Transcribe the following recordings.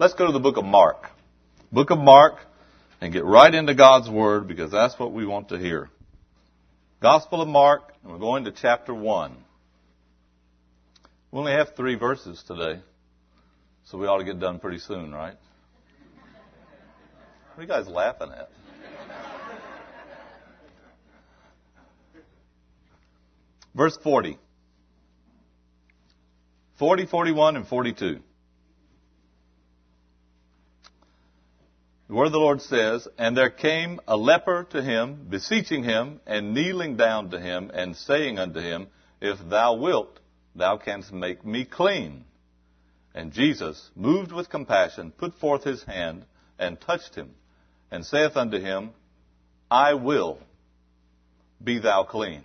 Let's go to the book of Mark. Book of Mark and get right into God's Word because that's what we want to hear. Gospel of Mark, and we're going to chapter 1. We only have three verses today, so we ought to get done pretty soon, right? What are you guys laughing at? Verse 40. 40, 41, and 42. The word of the Lord says, And there came a leper to him, beseeching him, and kneeling down to him, and saying unto him, If thou wilt, thou canst make me clean. And Jesus, moved with compassion, put forth his hand, and touched him, and saith unto him, I will, be thou clean.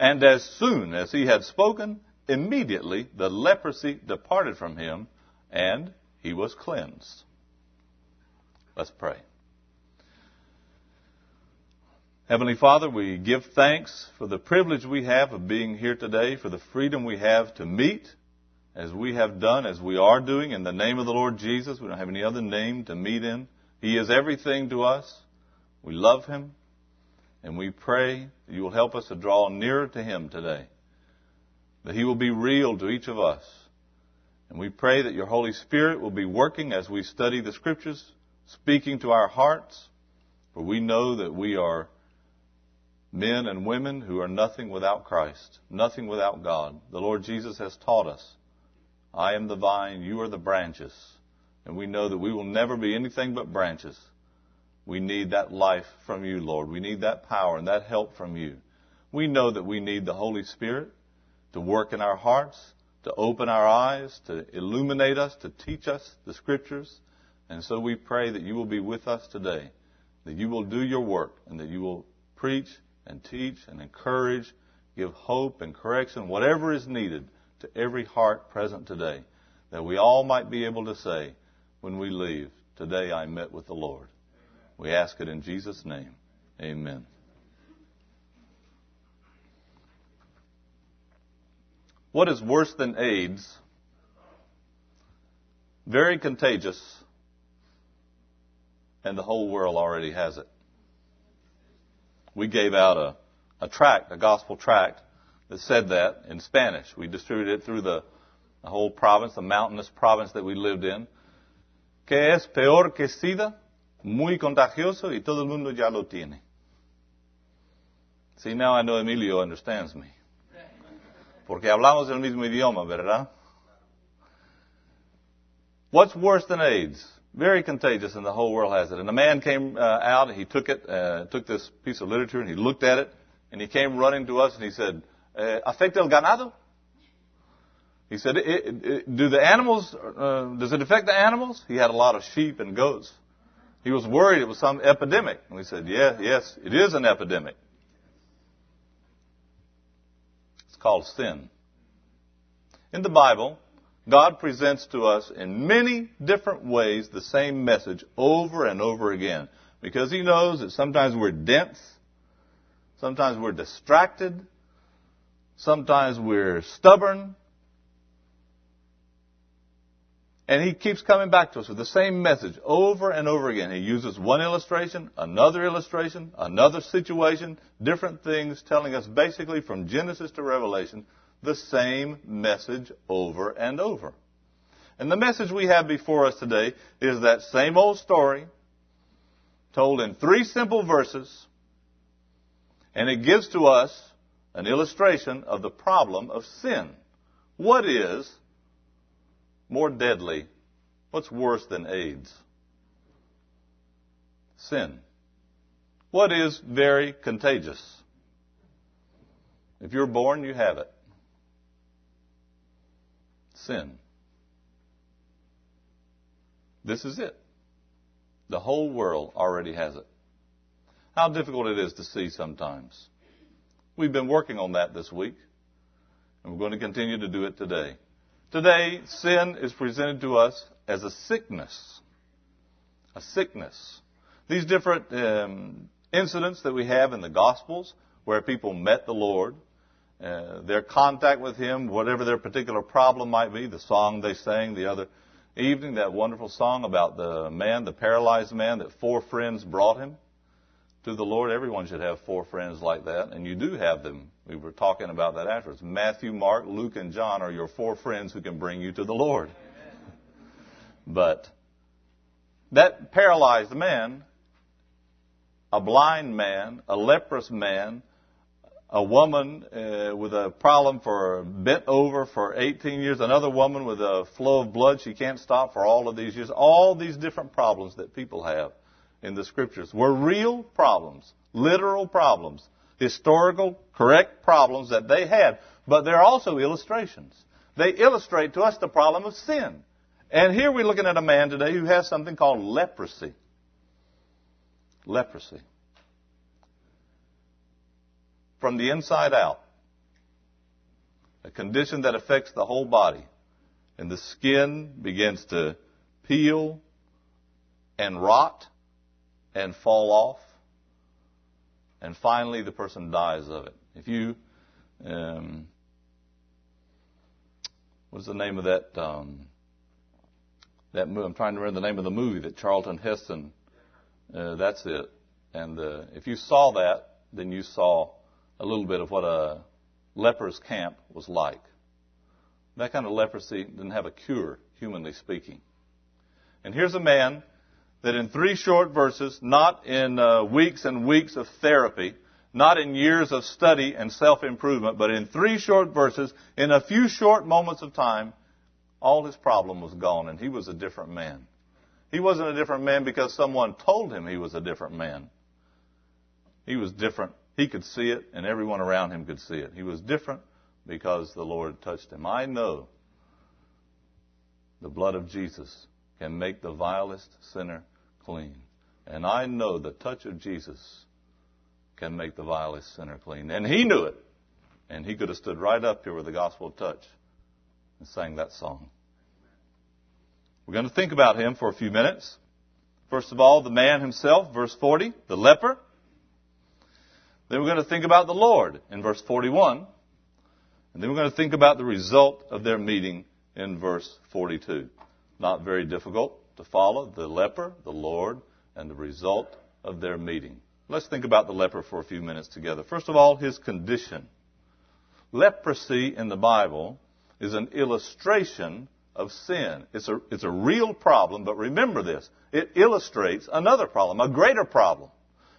And as soon as he had spoken, immediately the leprosy departed from him, and he was cleansed. Let's pray. Heavenly Father, we give thanks for the privilege we have of being here today, for the freedom we have to meet as we have done, as we are doing in the name of the Lord Jesus. We don't have any other name to meet in. He is everything to us. We love Him. And we pray that you will help us to draw nearer to Him today. That He will be real to each of us. And we pray that your Holy Spirit will be working as we study the Scriptures speaking to our hearts, for we know that we are men and women who are nothing without Christ, nothing without God. The Lord Jesus has taught us, I am the vine, you are the branches. And we know that we will never be anything but branches. We need that life from you, Lord. We need that power and that help from you. We know that we need the Holy Spirit to work in our hearts, to open our eyes, to illuminate us, to teach us the Scriptures and so we pray that you will be with us today, that you will do your work, and that you will preach and teach and encourage, give hope and correction, whatever is needed to every heart present today, that we all might be able to say, when we leave, today I met with the Lord. We ask it in Jesus' name. Amen. What is worse than AIDS? Very contagious and the whole world already has it. We gave out a, a tract, a gospel tract, that said that in Spanish. We distributed it through the, the whole province, the mountainous province that we lived in. Que es peor que SIDA, muy contagioso y todo el mundo ya lo tiene. See, now I know Emilio understands me. Porque hablamos el mismo idioma, ¿verdad? What's worse than AIDS? Very contagious, and the whole world has it. And a man came uh, out, and he took it, uh, took this piece of literature, and he looked at it, and he came running to us, and he said, uh, "Afecta el ganado?" He said, it, it, it, "Do the animals? Uh, does it affect the animals?" He had a lot of sheep and goats. He was worried it was some epidemic, and we said, "Yeah, yes, it is an epidemic. It's called sin." In the Bible, God presents to us in many different ways the same message over and over again because He knows that sometimes we're dense, sometimes we're distracted, sometimes we're stubborn. And he keeps coming back to us with the same message over and over again. He uses one illustration, another illustration, another situation, different things, telling us basically from Genesis to Revelation the same message over and over. And the message we have before us today is that same old story told in three simple verses, and it gives to us an illustration of the problem of sin. What is more deadly? What's worse than AIDS? Sin. What is very contagious? If you're born, you have it sin. This is it. The whole world already has it. How difficult it is to see sometimes. We've been working on that this week, and we're going to continue to do it today. Today, sin is presented to us as a sickness. A sickness. These different um, incidents that we have in the Gospels where people met the Lord, uh, their contact with Him, whatever their particular problem might be, the song they sang, the other evening that wonderful song about the man, the paralyzed man, that four friends brought him to the Lord. Everyone should have four friends like that, and you do have them. We were talking about that afterwards. Matthew, Mark, Luke, and John are your four friends who can bring you to the Lord. But that paralyzed man, a blind man, a leprous man, a woman uh, with a problem for bent over for 18 years, another woman with a flow of blood she can't stop for all of these years. All these different problems that people have in the scriptures were real problems, literal problems, historical, correct problems that they had. But they're also illustrations. They illustrate to us the problem of sin. And here we're looking at a man today who has something called leprosy. Leprosy from the inside out. A condition that affects the whole body. And the skin begins to peel and rot and fall off. And finally, the person dies of it. If you, um, what's the name of that? Um, that movie? I'm trying to remember the name of the movie that Charlton Heston. Uh, that's it. And uh, if you saw that, then you saw a little bit of what a leper's camp was like. That kind of leprosy didn't have a cure, humanly speaking. And here's a man that in three short verses, not in uh, weeks and weeks of therapy, not in years of study and self-improvement, but in three short verses, in a few short moments of time, all his problem was gone and he was a different man. He wasn't a different man because someone told him he was a different man. He was different he could see it, and everyone around him could see it. He was different because the Lord touched him. I know the blood of Jesus can make the vilest sinner clean. And I know the touch of Jesus can make the vilest sinner clean. And he knew it. And he could have stood right up here with the gospel touch and sang that song. We're going to think about him for a few minutes. First of all, the man himself, verse 40, the leper. Then we're going to think about the Lord in verse 41. And then we're going to think about the result of their meeting in verse 42. Not very difficult to follow. The leper, the Lord, and the result of their meeting. Let's think about the leper for a few minutes together. First of all, his condition. Leprosy in the Bible is an illustration of sin. It's a, it's a real problem, but remember this. It illustrates another problem, a greater problem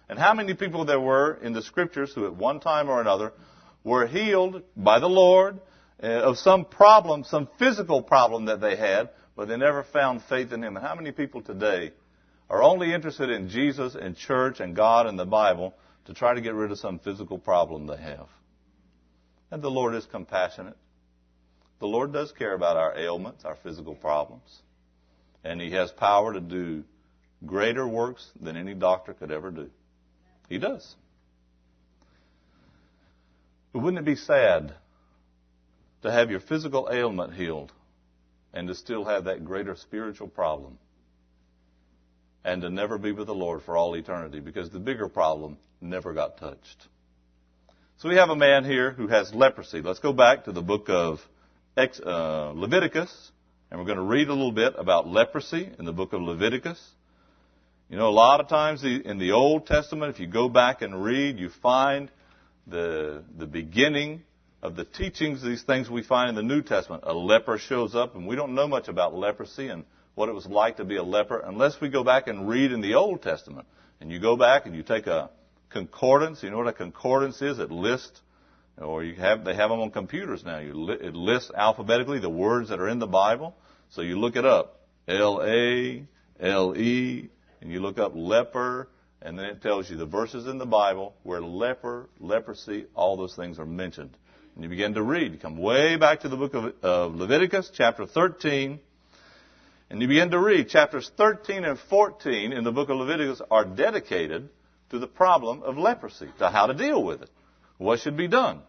and how many people there were in the scriptures who at one time or another were healed by the Lord uh, of some problem, some physical problem that they had, but they never found faith in Him. And how many people today are only interested in Jesus and church and God and the Bible to try to get rid of some physical problem they have? And the Lord is compassionate. The Lord does care about our ailments, our physical problems. And He has power to do greater works than any doctor could ever do. He does. But wouldn't it be sad to have your physical ailment healed and to still have that greater spiritual problem and to never be with the Lord for all eternity because the bigger problem never got touched? So we have a man here who has leprosy. Let's go back to the book of uh, Leviticus, and we're going to read a little bit about leprosy in the book of Leviticus. You know, a lot of times in the Old Testament, if you go back and read, you find the, the beginning of the teachings, these things we find in the New Testament. A leper shows up, and we don't know much about leprosy and what it was like to be a leper unless we go back and read in the Old Testament. And you go back and you take a concordance. You know what a concordance is? It lists, or you have, they have them on computers now. You, it lists alphabetically the words that are in the Bible. So you look it up. L-A, L-E, and you look up leper, and then it tells you the verses in the Bible where leper, leprosy, all those things are mentioned. And you begin to read. You come way back to the book of, of Leviticus, chapter 13, and you begin to read. Chapters 13 and 14 in the book of Leviticus are dedicated to the problem of leprosy, to how to deal with it, what should be done.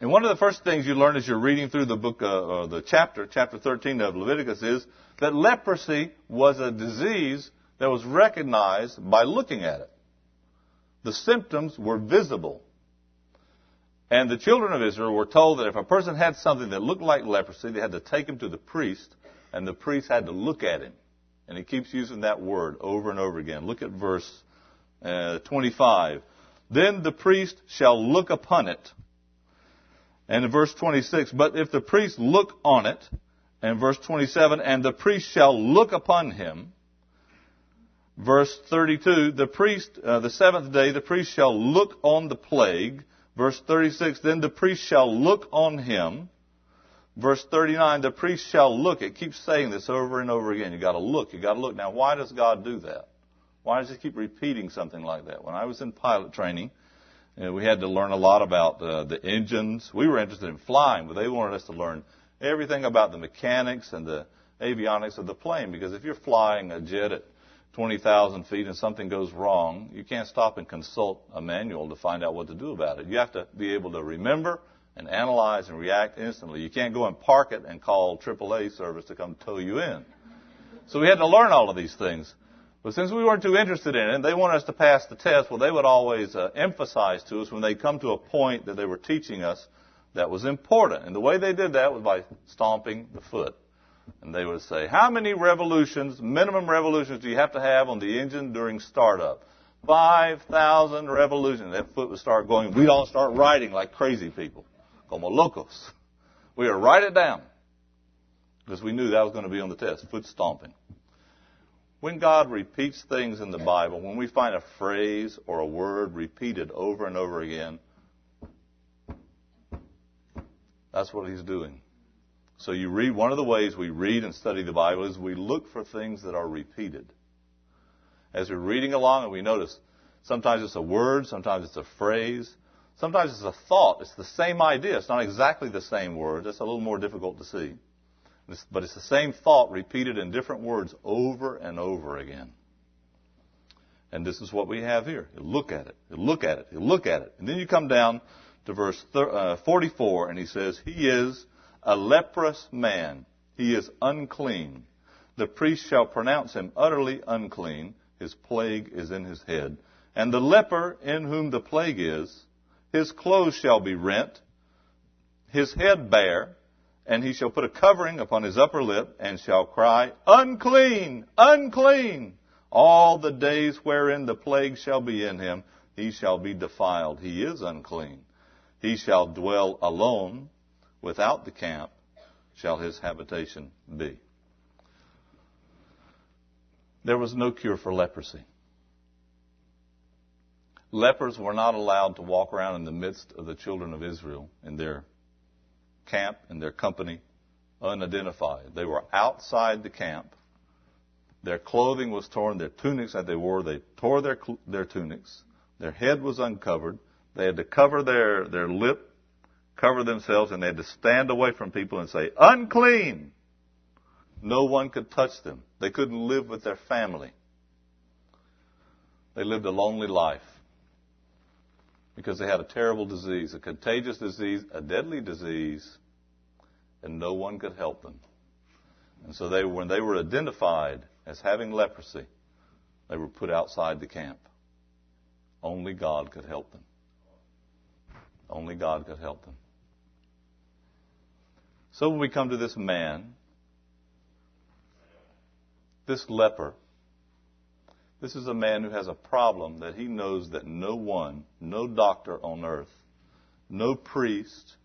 And one of the first things you learn as you're reading through the book, uh, or the chapter, chapter 13 of Leviticus, is that leprosy was a disease that was recognized by looking at it. The symptoms were visible. And the children of Israel were told that if a person had something that looked like leprosy, they had to take him to the priest, and the priest had to look at him. And he keeps using that word over and over again. Look at verse uh, 25. Then the priest shall look upon it. And in verse 26, but if the priest look on it, and verse 27, and the priest shall look upon him, verse 32, the priest, uh, the seventh day, the priest shall look on the plague, Verse 36, then the priest shall look on him. Verse 39, the priest shall look. It keeps saying this over and over again. You gotta look, you gotta look. Now why does God do that? Why does he keep repeating something like that? When I was in pilot training, know, we had to learn a lot about uh, the engines. We were interested in flying, but they wanted us to learn everything about the mechanics and the avionics of the plane because if you're flying a jet at 20,000 feet and something goes wrong, you can't stop and consult a manual to find out what to do about it. You have to be able to remember and analyze and react instantly. You can't go and park it and call AAA service to come tow you in. So we had to learn all of these things. But since we weren't too interested in it, they wanted us to pass the test. Well, they would always uh, emphasize to us when they come to a point that they were teaching us that was important. And the way they did that was by stomping the foot. And they would say, how many revolutions, minimum revolutions do you have to have on the engine during startup? 5,000 revolutions. That foot would start going. We'd all start writing like crazy people. Como locos. We would write it down. Because we knew that was going to be on the test. Foot stomping. When God repeats things in the Bible, when we find a phrase or a word repeated over and over again, that's what He's doing. So you read, one of the ways we read and study the Bible is we look for things that are repeated. As we're reading along and we notice sometimes it's a word, sometimes it's a phrase, sometimes it's a thought. It's the same idea. It's not exactly the same word. It's a little more difficult to see. But it's the same thought repeated in different words over and over again. And this is what we have here. You look at it. You look at it. You look at it. And then you come down to verse uh, 44 and he says, He is a leprous man. He is unclean. The priest shall pronounce him utterly unclean. His plague is in his head. And the leper in whom the plague is, his clothes shall be rent, his head bare, and he shall put a covering upon his upper lip, and shall cry, Unclean! Unclean! All the days wherein the plague shall be in him, he shall be defiled. He is unclean. He shall dwell alone without the camp shall his habitation be. There was no cure for leprosy. Lepers were not allowed to walk around in the midst of the children of Israel in their camp, and their company, unidentified. They were outside the camp. Their clothing was torn, their tunics that they wore, they tore their, their tunics. Their head was uncovered. They had to cover their, their lip cover themselves and they had to stand away from people and say, unclean. No one could touch them. They couldn't live with their family. They lived a lonely life because they had a terrible disease, a contagious disease, a deadly disease, and no one could help them. And so they, when they were identified as having leprosy, they were put outside the camp. Only God could help them. Only God could help them. So when we come to this man, this leper, this is a man who has a problem that he knows that no one, no doctor on earth, no priest,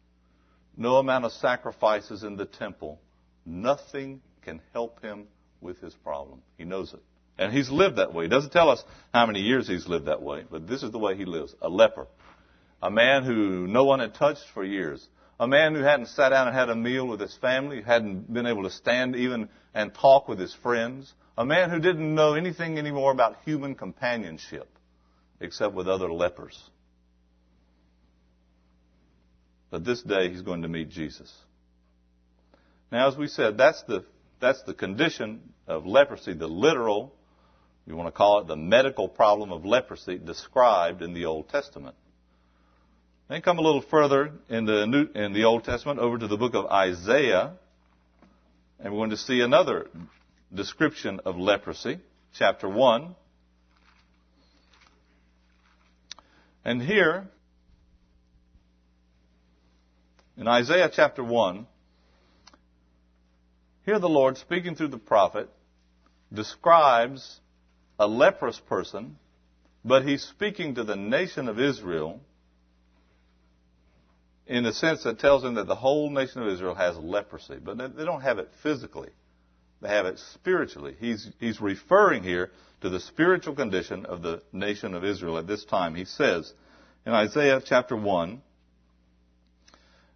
no amount of sacrifices in the temple, nothing can help him with his problem. He knows it. And he's lived that way. He doesn't tell us how many years he's lived that way, but this is the way he lives. A leper. A man who no one had touched for years. A man who hadn't sat down and had a meal with his family, hadn't been able to stand even and talk with his friends. A man who didn't know anything anymore about human companionship except with other lepers. But this day he's going to meet Jesus. Now, as we said, that's the, that's the condition of leprosy, the literal, you want to call it the medical problem of leprosy described in the Old Testament. Then come a little further in the, New, in the Old Testament over to the book of Isaiah, and we're going to see another description of leprosy, chapter 1. And here, In Isaiah chapter 1, here the Lord, speaking through the prophet, describes a leprous person, but he's speaking to the nation of Israel in a sense that tells them that the whole nation of Israel has leprosy, but they don't have it physically. They have it spiritually. He's, he's referring here to the spiritual condition of the nation of Israel at this time. He says in Isaiah chapter 1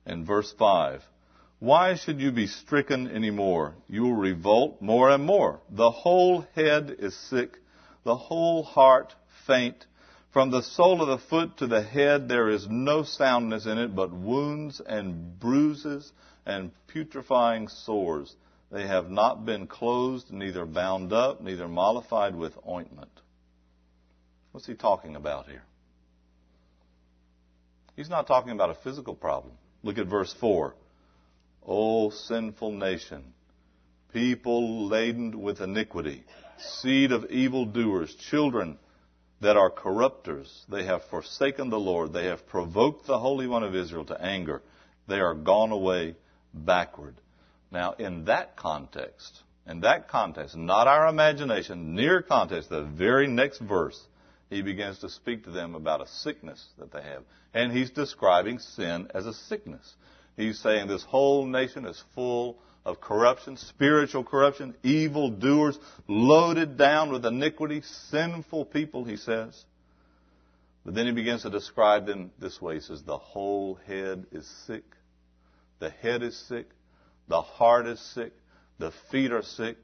and verse 5, Why should you be stricken any more? You will revolt more and more. The whole head is sick, the whole heart faint. From the sole of the foot to the head there is no soundness in it, but wounds and bruises and putrefying sores. They have not been closed, neither bound up, neither mollified with ointment. What's he talking about here? He's not talking about a physical problem. Look at verse 4. O sinful nation, people laden with iniquity, seed of evildoers, children that are corrupters. They have forsaken the Lord. They have provoked the Holy One of Israel to anger. They are gone away backward. Now, in that context, in that context, not our imagination, near context, the very next verse, he begins to speak to them about a sickness that they have. And he's describing sin as a sickness. He's saying this whole nation is full of corruption, spiritual corruption, evil doers, loaded down with iniquity, sinful people, he says. But then he begins to describe them this way. He says, the whole head is sick. The head is sick. The heart is sick. The feet are sick.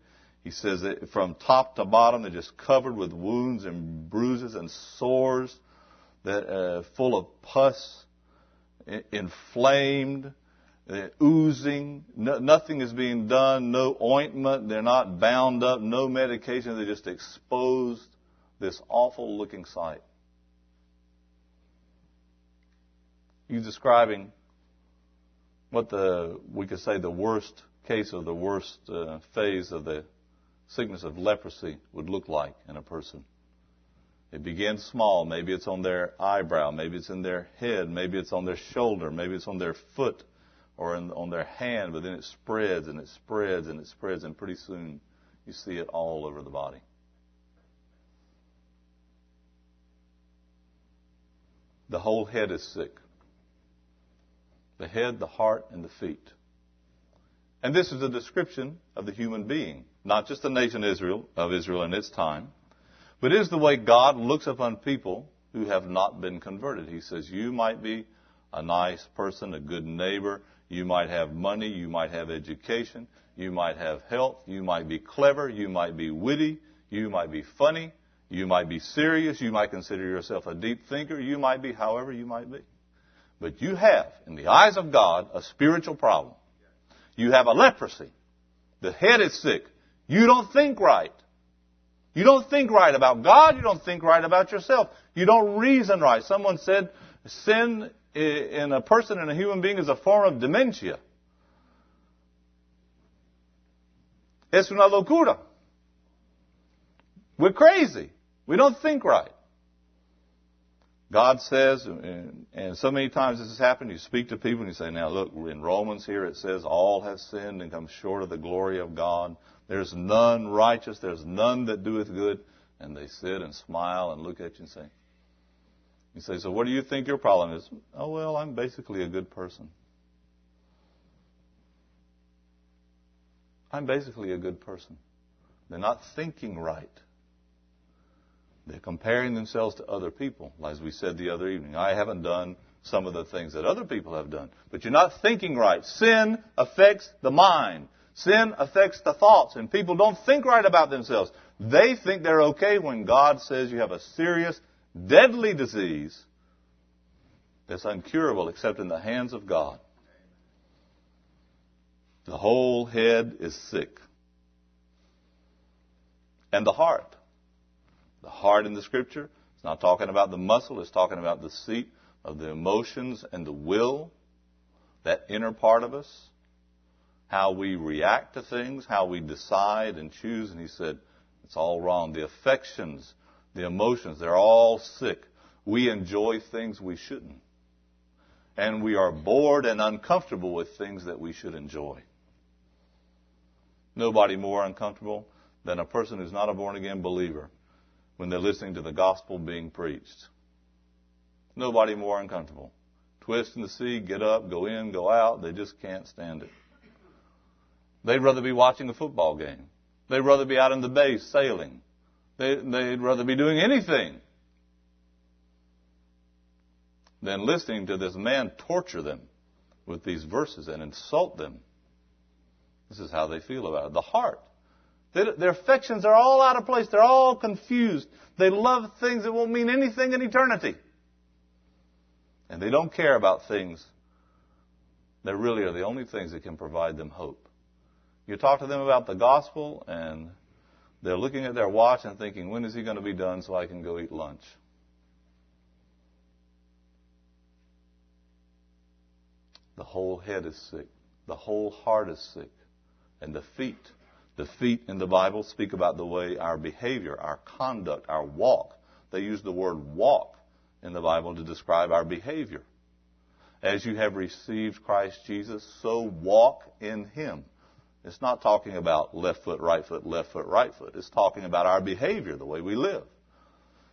He says that from top to bottom, they're just covered with wounds and bruises and sores that uh, full of pus, inflamed, uh, oozing. No, nothing is being done. No ointment. They're not bound up. No medication. They're just exposed. This awful looking sight. He's describing what the we could say the worst case or the worst uh, phase of the sickness of leprosy would look like in a person. It begins small. Maybe it's on their eyebrow. Maybe it's in their head. Maybe it's on their shoulder. Maybe it's on their foot or in, on their hand. But then it spreads and it spreads and it spreads, and pretty soon you see it all over the body. The whole head is sick the head, the heart, and the feet. And this is a description of the human being, not just the nation Israel of Israel in its time, but is the way God looks upon people who have not been converted. He says, You might be a nice person, a good neighbor, you might have money, you might have education, you might have health, you might be clever, you might be witty, you might be funny, you might be serious, you might consider yourself a deep thinker, you might be however you might be. But you have, in the eyes of God, a spiritual problem. You have a leprosy. The head is sick. You don't think right. You don't think right about God. You don't think right about yourself. You don't reason right. Someone said sin in a person, in a human being, is a form of dementia. Es una locura. We're crazy. We don't think right. God says, and, and so many times this has happened, you speak to people and you say, now look, in Romans here it says, all have sinned and come short of the glory of God. There's none righteous, there's none that doeth good. And they sit and smile and look at you and say, you say, so what do you think your problem is? Oh, well, I'm basically a good person. I'm basically a good person. They're not thinking right. They're comparing themselves to other people, as we said the other evening. I haven't done some of the things that other people have done. But you're not thinking right. Sin affects the mind. Sin affects the thoughts. And people don't think right about themselves. They think they're okay when God says you have a serious, deadly disease that's uncurable except in the hands of God. The whole head is sick. And the heart. The heart in the scripture, it's not talking about the muscle, it's talking about the seat of the emotions and the will, that inner part of us, how we react to things, how we decide and choose. And he said, it's all wrong. The affections, the emotions, they're all sick. We enjoy things we shouldn't. and we are bored and uncomfortable with things that we should enjoy. Nobody more uncomfortable than a person who's not a born again believer when they're listening to the gospel being preached. Nobody more uncomfortable. Twist in the sea, get up, go in, go out. They just can't stand it. They'd rather be watching a football game. They'd rather be out in the bay sailing. They, they'd rather be doing anything than listening to this man torture them with these verses and insult them. This is how they feel about it. The heart. Their affections are all out of place. They're all confused. They love things that won't mean anything in eternity. And they don't care about things that really are the only things that can provide them hope. You talk to them about the gospel, and they're looking at their watch and thinking, when is he going to be done so I can go eat lunch? The whole head is sick. The whole heart is sick. And the feet. The feet in the Bible speak about the way our behavior, our conduct, our walk. They use the word walk in the Bible to describe our behavior. As you have received Christ Jesus, so walk in Him. It's not talking about left foot, right foot, left foot, right foot. It's talking about our behavior, the way we live.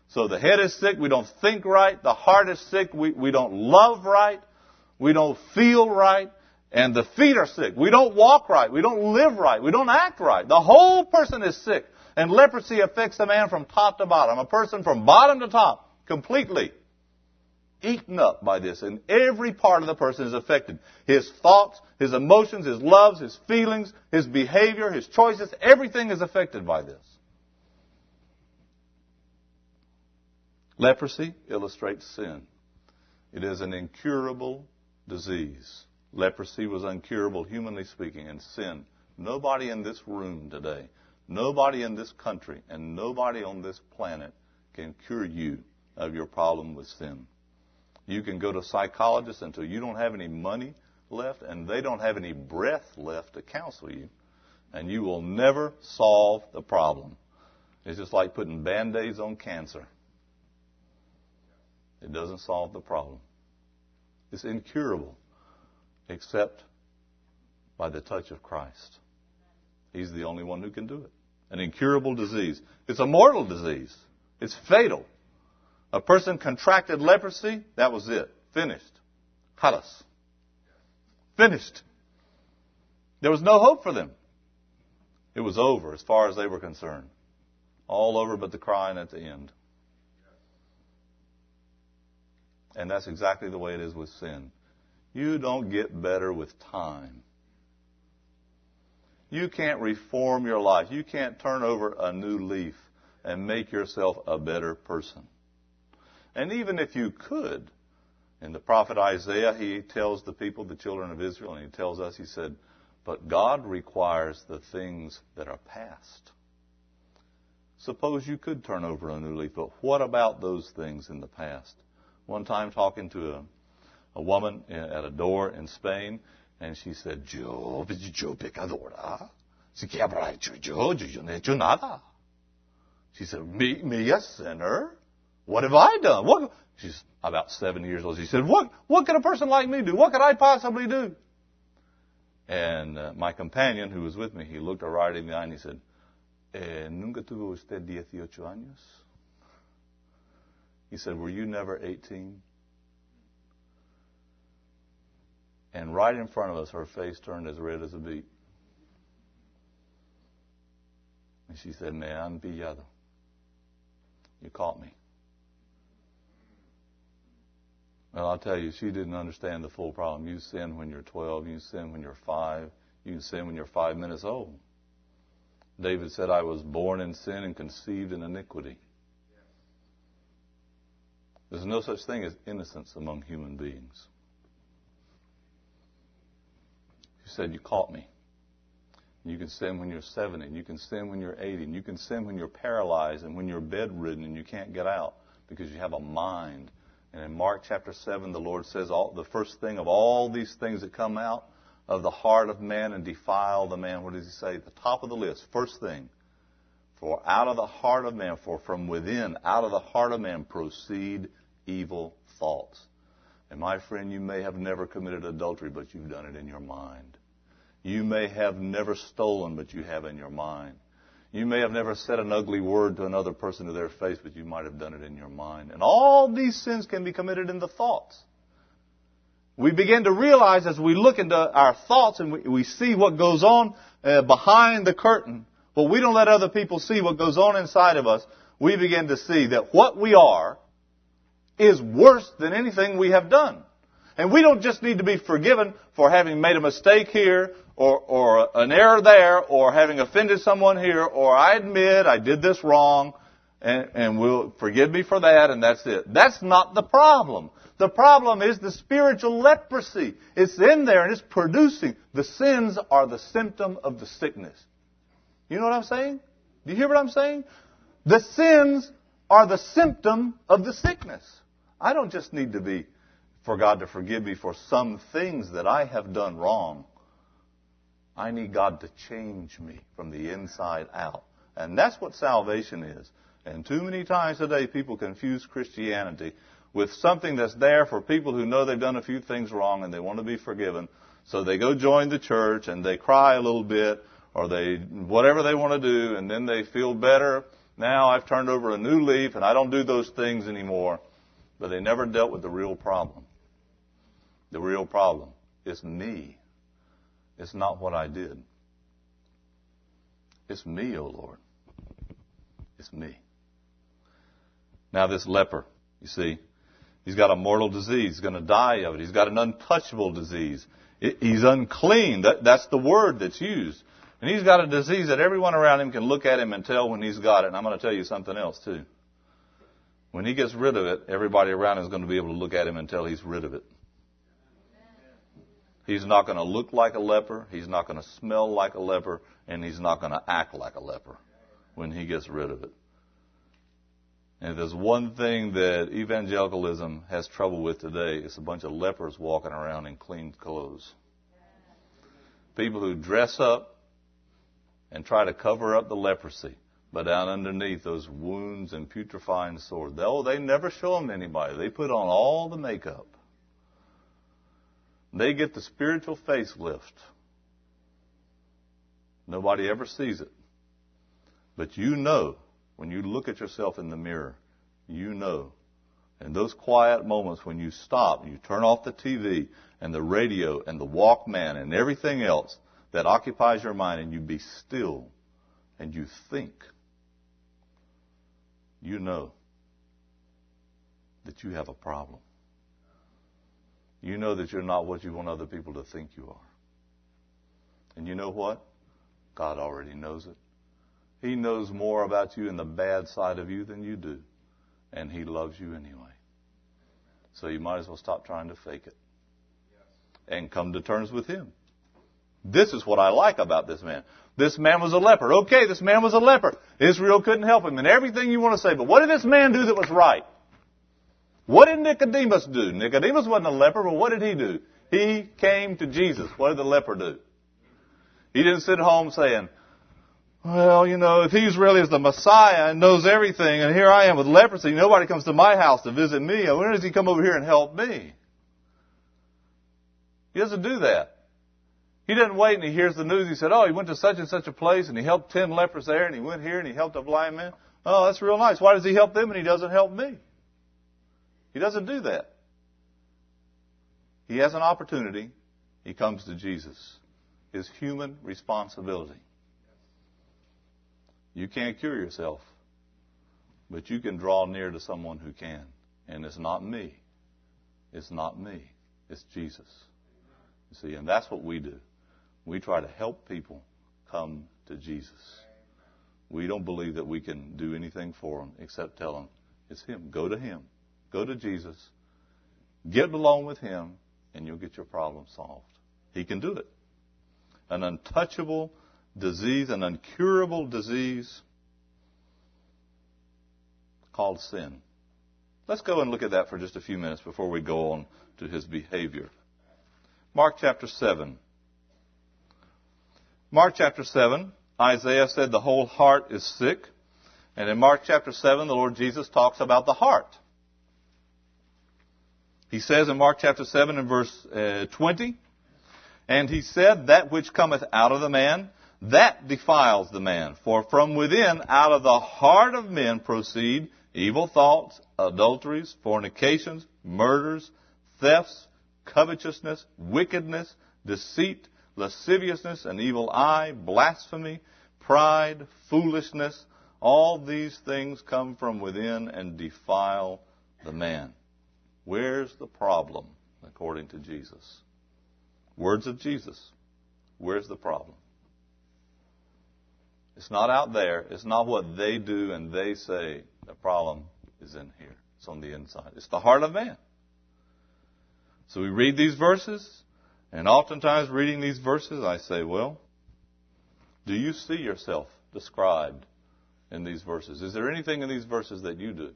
So the head is sick, we don't think right. The heart is sick, we, we don't love right. We don't feel right. And the feet are sick. We don't walk right. We don't live right. We don't act right. The whole person is sick. And leprosy affects a man from top to bottom, a person from bottom to top, completely eaten up by this, and every part of the person is affected. His thoughts, his emotions, his loves, his feelings, his behavior, his choices, everything is affected by this. Leprosy illustrates sin. It is an incurable disease. Leprosy was uncurable, humanly speaking, and sin. Nobody in this room today, nobody in this country, and nobody on this planet can cure you of your problem with sin. You can go to psychologists until you don't have any money left and they don't have any breath left to counsel you, and you will never solve the problem. It's just like putting band aids on cancer. It doesn't solve the problem. It's incurable except by the touch of Christ. He's the only one who can do it. An incurable disease. It's a mortal disease. It's fatal. A person contracted leprosy, that was it. Finished. Halas. Finished. There was no hope for them. It was over as far as they were concerned. All over but the crying at the end. And that's exactly the way it is with sin. You don't get better with time. You can't reform your life. You can't turn over a new leaf and make yourself a better person. And even if you could, in the prophet Isaiah, he tells the people, the children of Israel, and he tells us, he said, but God requires the things that are past. Suppose you could turn over a new leaf, but what about those things in the past? One time talking to a, a woman at a door in Spain, and she said, Yo, yo pecadora, si que habrá hecho yo? Yo no he hecho nada. She said, me, me a sinner? What have I done? What? She's about seven years old. She said, what, what could a person like me do? What could I possibly do? And uh, my companion who was with me, he looked her right in the eye and he said, eh, ¿Nunca tuvo usted 18 años? He said, Were you never 18? And right in front of us, her face turned as red as a beet. And she said, Me han pillado. You caught me. Well, I'll tell you, she didn't understand the full problem. You sin when you're 12, you sin when you're 5, you sin when you're 5 minutes old. David said, I was born in sin and conceived in iniquity. There's no such thing as innocence among human beings. She said, You caught me. You can sin when you're 70, and you can sin when you're 80, and you can sin when you're paralyzed and when you're bedridden and you can't get out because you have a mind and in Mark chapter 7, the Lord says all, the first thing of all these things that come out of the heart of man and defile the man, what does he say? At The top of the list, first thing. For out of the heart of man, for from within, out of the heart of man proceed evil thoughts. And my friend, you may have never committed adultery, but you've done it in your mind. You may have never stolen, but you have in your mind. You may have never said an ugly word to another person to their face, but you might have done it in your mind. And all these sins can be committed in the thoughts. We begin to realize as we look into our thoughts and we, we see what goes on uh, behind the curtain, but we don't let other people see what goes on inside of us, we begin to see that what we are is worse than anything we have done. And we don't just need to be forgiven for having made a mistake here or, or an error there or having offended someone here or I admit I did this wrong and, and will forgive me for that and that's it. That's not the problem. The problem is the spiritual leprosy. It's in there and it's producing. The sins are the symptom of the sickness. You know what I'm saying? Do you hear what I'm saying? The sins are the symptom of the sickness. I don't just need to be for God to forgive me for some things that I have done wrong. I need God to change me from the inside out. And that's what salvation is. And too many times today people confuse Christianity with something that's there for people who know they've done a few things wrong and they want to be forgiven. So they go join the church and they cry a little bit or they, whatever they want to do and then they feel better. Now I've turned over a new leaf and I don't do those things anymore. But they never dealt with the real problem. The real problem is me. It's not what I did. It's me, O oh Lord. It's me. Now this leper, you see, he's got a mortal disease. He's going to die of it. He's got an untouchable disease. he's unclean. That, that's the word that's used. And he's got a disease that everyone around him can look at him and tell when he's got it. And I'm going to tell you something else too. When he gets rid of it, everybody around him is going to be able to look at him and tell he's rid of it. He's not going to look like a leper. He's not going to smell like a leper. And he's not going to act like a leper when he gets rid of it. And if there's one thing that evangelicalism has trouble with today, it's a bunch of lepers walking around in clean clothes. People who dress up and try to cover up the leprosy, but down underneath those wounds and putrefying sores. Oh, they never show them to anybody. They put on all the makeup. They get the spiritual facelift. Nobody ever sees it. But you know, when you look at yourself in the mirror, you know. In those quiet moments when you stop, you turn off the TV and the radio and the Walkman and everything else that occupies your mind and you be still and you think, you know that you have a problem you know that you're not what you want other people to think you are. And you know what? God already knows it. He knows more about you and the bad side of you than you do. And He loves you anyway. So you might as well stop trying to fake it. And come to terms with Him. This is what I like about this man. This man was a leper. Okay, this man was a leper. Israel couldn't help him and everything you want to say. But what did this man do that was right? What did Nicodemus do? Nicodemus wasn't a leper, but what did he do? He came to Jesus. What did the leper do? He didn't sit at home saying, well, you know, if he's really is the Messiah and knows everything, and here I am with leprosy, nobody comes to my house to visit me. When does he come over here and help me? He doesn't do that. He doesn't wait and he hears the news. He said, oh, he went to such and such a place and he helped ten lepers there and he went here and he helped a blind man. Oh, that's real nice. Why does he help them and he doesn't help me? He doesn't do that. He has an opportunity. He comes to Jesus. His human responsibility. You can't cure yourself, but you can draw near to someone who can. And it's not me. It's not me. It's Jesus. You see, and that's what we do. We try to help people come to Jesus. We don't believe that we can do anything for them except tell them it's Him. Go to Him. Go to Jesus, get along with Him, and you'll get your problem solved. He can do it. An untouchable disease, an incurable disease called sin. Let's go and look at that for just a few minutes before we go on to his behavior. Mark chapter 7. Mark chapter 7, Isaiah said the whole heart is sick. And in Mark chapter 7, the Lord Jesus talks about the heart. He says in Mark chapter 7 and verse uh, 20, And he said, That which cometh out of the man, that defiles the man. For from within, out of the heart of men proceed evil thoughts, adulteries, fornications, murders, thefts, covetousness, wickedness, deceit, lasciviousness, an evil eye, blasphemy, pride, foolishness. All these things come from within and defile the man. Where's the problem, according to Jesus? Words of Jesus. Where's the problem? It's not out there. It's not what they do and they say. The problem is in here. It's on the inside. It's the heart of man. So we read these verses, and oftentimes reading these verses, I say, well, do you see yourself described in these verses? Is there anything in these verses that you do?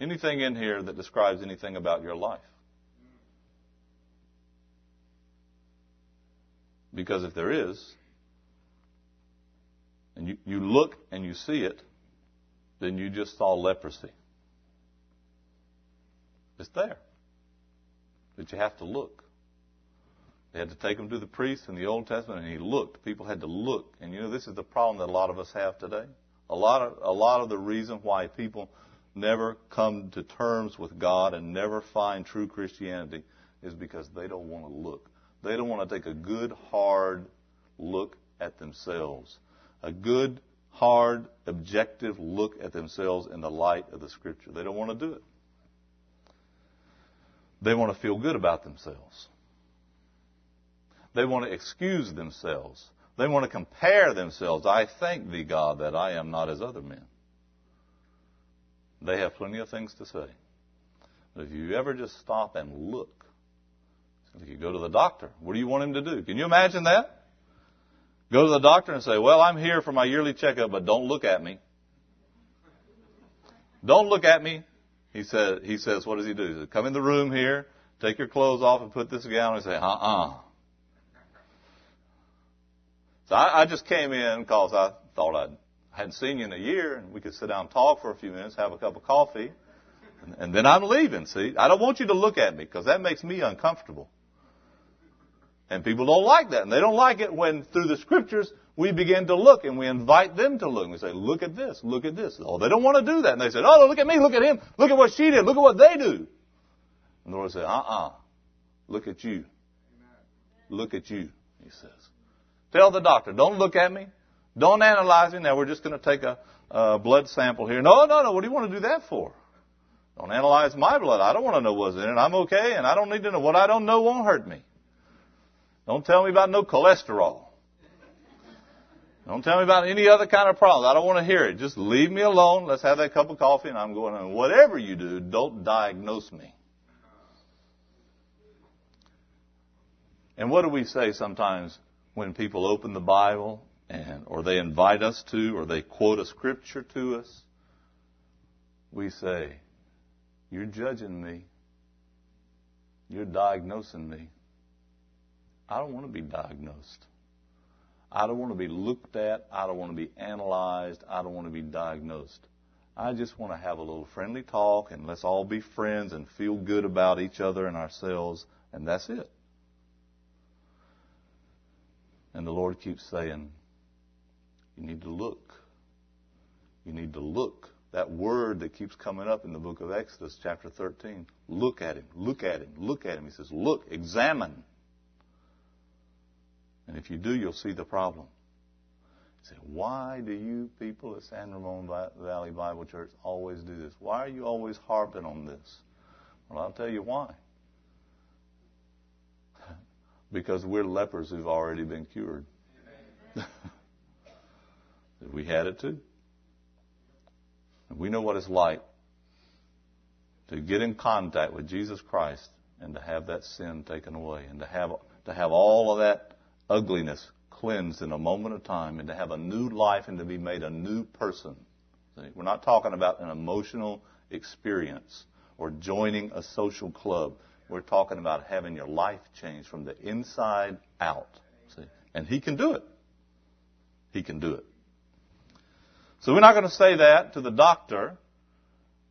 Anything in here that describes anything about your life? Because if there is, and you, you look and you see it, then you just saw leprosy. It's there. But you have to look. They had to take him to the priest in the Old Testament, and he looked. People had to look. And you know, this is the problem that a lot of us have today. A lot of, a lot of the reason why people never come to terms with God and never find true Christianity is because they don't want to look. They don't want to take a good, hard look at themselves. A good, hard, objective look at themselves in the light of the Scripture. They don't want to do it. They want to feel good about themselves. They want to excuse themselves. They want to compare themselves. I thank thee, God, that I am not as other men. They have plenty of things to say. But if you ever just stop and look, if you go to the doctor, what do you want him to do? Can you imagine that? Go to the doctor and say, Well, I'm here for my yearly checkup, but don't look at me. Don't look at me. He said, he says, what does he do? He says, come in the room here, take your clothes off and put this gown and say, uh-uh. So I, I just came in because I thought I'd, hadn't seen you in a year and we could sit down and talk for a few minutes, have a cup of coffee, and, and then I'm leaving, see? I don't want you to look at me because that makes me uncomfortable. And people don't like that. And they don't like it when through the scriptures we begin to look and we invite them to look. And we say, look at this, look at this. Oh, they don't want to do that. And they say, oh, look at me, look at him, look at what she did, look at what they do. And the Lord said, uh-uh, look at you. Look at you, he says. Tell the doctor, don't look at me. Don't analyze me. Now we're just going to take a, a blood sample here. No, no, no. What do you want to do that for? Don't analyze my blood. I don't want to know what's in it. I'm okay, and I don't need to know. What I don't know won't hurt me. Don't tell me about no cholesterol. Don't tell me about any other kind of problem. I don't want to hear it. Just leave me alone. Let's have that cup of coffee and I'm going on. Whatever you do, don't diagnose me. And what do we say sometimes when people open the Bible and or they invite us to or they quote a scripture to us? We say, You're judging me. You're diagnosing me. I don't want to be diagnosed. I don't want to be looked at. I don't want to be analyzed. I don't want to be diagnosed. I just want to have a little friendly talk and let's all be friends and feel good about each other and ourselves, and that's it. And the Lord keeps saying, You need to look. You need to look. That word that keeps coming up in the book of Exodus, chapter 13. Look at him. Look at him. Look at him. He says, Look, examine. And if you do, you'll see the problem. You said, why do you people at San Ramon Valley Bible Church always do this? Why are you always harping on this? Well, I'll tell you why. because we're lepers who've already been cured. we had it too. We know what it's like to get in contact with Jesus Christ and to have that sin taken away and to have to have all of that ugliness cleansed in a moment of time and to have a new life and to be made a new person. See, we're not talking about an emotional experience or joining a social club. We're talking about having your life changed from the inside out. See? And he can do it. He can do it. So we're not going to say that to the doctor,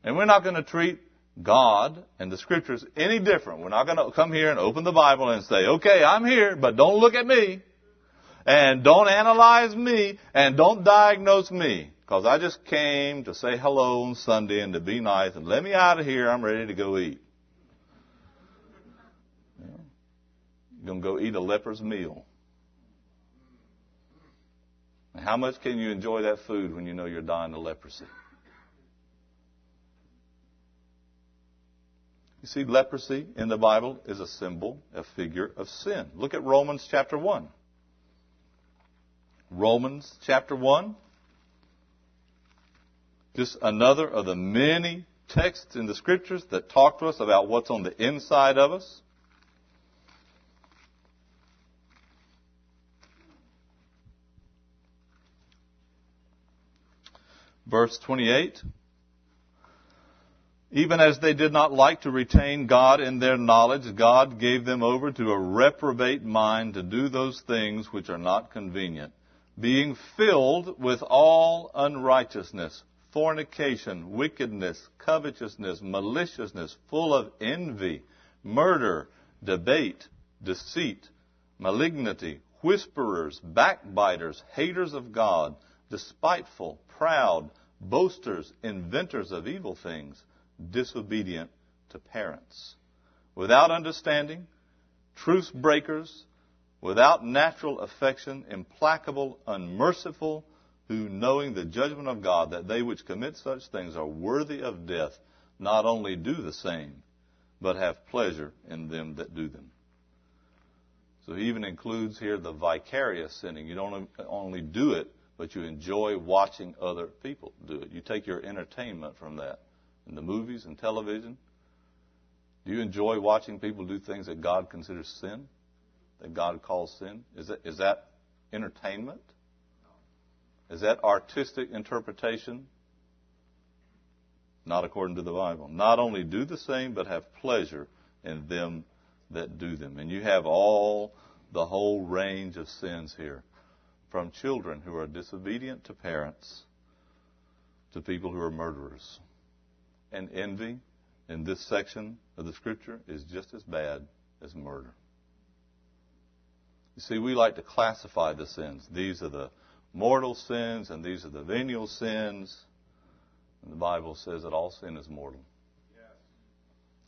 and we're not going to treat God and the scriptures any different. We're not going to come here and open the Bible and say, okay, I'm here, but don't look at me. And don't analyze me and don't diagnose me. Because I just came to say hello on Sunday and to be nice and let me out of here. I'm ready to go eat. You're going to go eat a leper's meal. How much can you enjoy that food when you know you're dying of leprosy? You see, leprosy in the Bible is a symbol, a figure of sin. Look at Romans chapter 1. Romans chapter 1. Just another of the many texts in the scriptures that talk to us about what's on the inside of us. Verse 28. Even as they did not like to retain God in their knowledge, God gave them over to a reprobate mind to do those things which are not convenient, being filled with all unrighteousness, fornication, wickedness, covetousness, maliciousness, full of envy, murder, debate, deceit, malignity, whisperers, backbiters, haters of God, despiteful, proud, boasters, inventors of evil things disobedient to parents. Without understanding, truce breakers, without natural affection, implacable, unmerciful, who knowing the judgment of God that they which commit such things are worthy of death, not only do the same, but have pleasure in them that do them. So he even includes here the vicarious sinning. You don't only do it, but you enjoy watching other people do it. You take your entertainment from that in the movies and television? Do you enjoy watching people do things that God considers sin? That God calls sin? Is that, is that entertainment? Is that artistic interpretation? Not according to the Bible. Not only do the same, but have pleasure in them that do them. And you have all the whole range of sins here. From children who are disobedient to parents to people who are murderers and envy in this section of the scripture is just as bad as murder. You see, we like to classify the sins. These are the mortal sins and these are the venial sins. And the Bible says that all sin is mortal. Yes.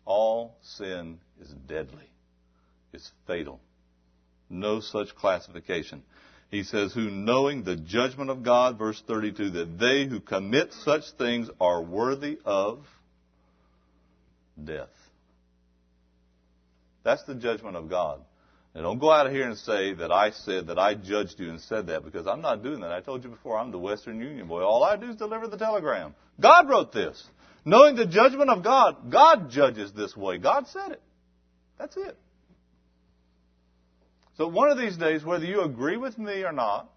All sin is deadly. It's fatal. No such classification. He says, who knowing the judgment of God, verse 32, that they who commit such things are worthy of death. That's the judgment of God. Now don't go out of here and say that I said that I judged you and said that because I'm not doing that. I told you before I'm the Western Union boy. All I do is deliver the telegram. God wrote this. Knowing the judgment of God, God judges this way. God said it. That's it. So one of these days, whether you agree with me or not,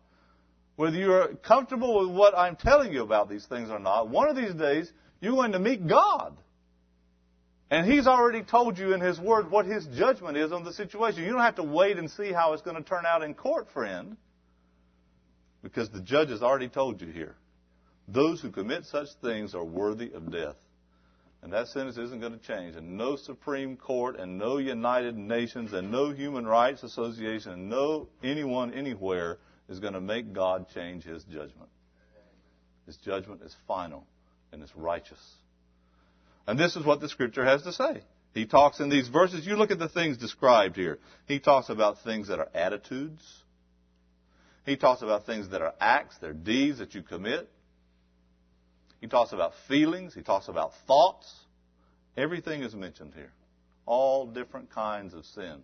whether you're comfortable with what I'm telling you about these things or not, one of these days, you're going to meet God. And He's already told you in His Word what His judgment is on the situation. You don't have to wait and see how it's going to turn out in court, friend. Because the judge has already told you here. Those who commit such things are worthy of death. And that sentence isn't going to change. And no Supreme Court and no United Nations and no Human Rights Association and no anyone anywhere is going to make God change his judgment. His judgment is final and it's righteous. And this is what the scripture has to say. He talks in these verses. You look at the things described here. He talks about things that are attitudes. He talks about things that are acts, they're deeds that you commit. He talks about feelings. He talks about thoughts. Everything is mentioned here. All different kinds of sin.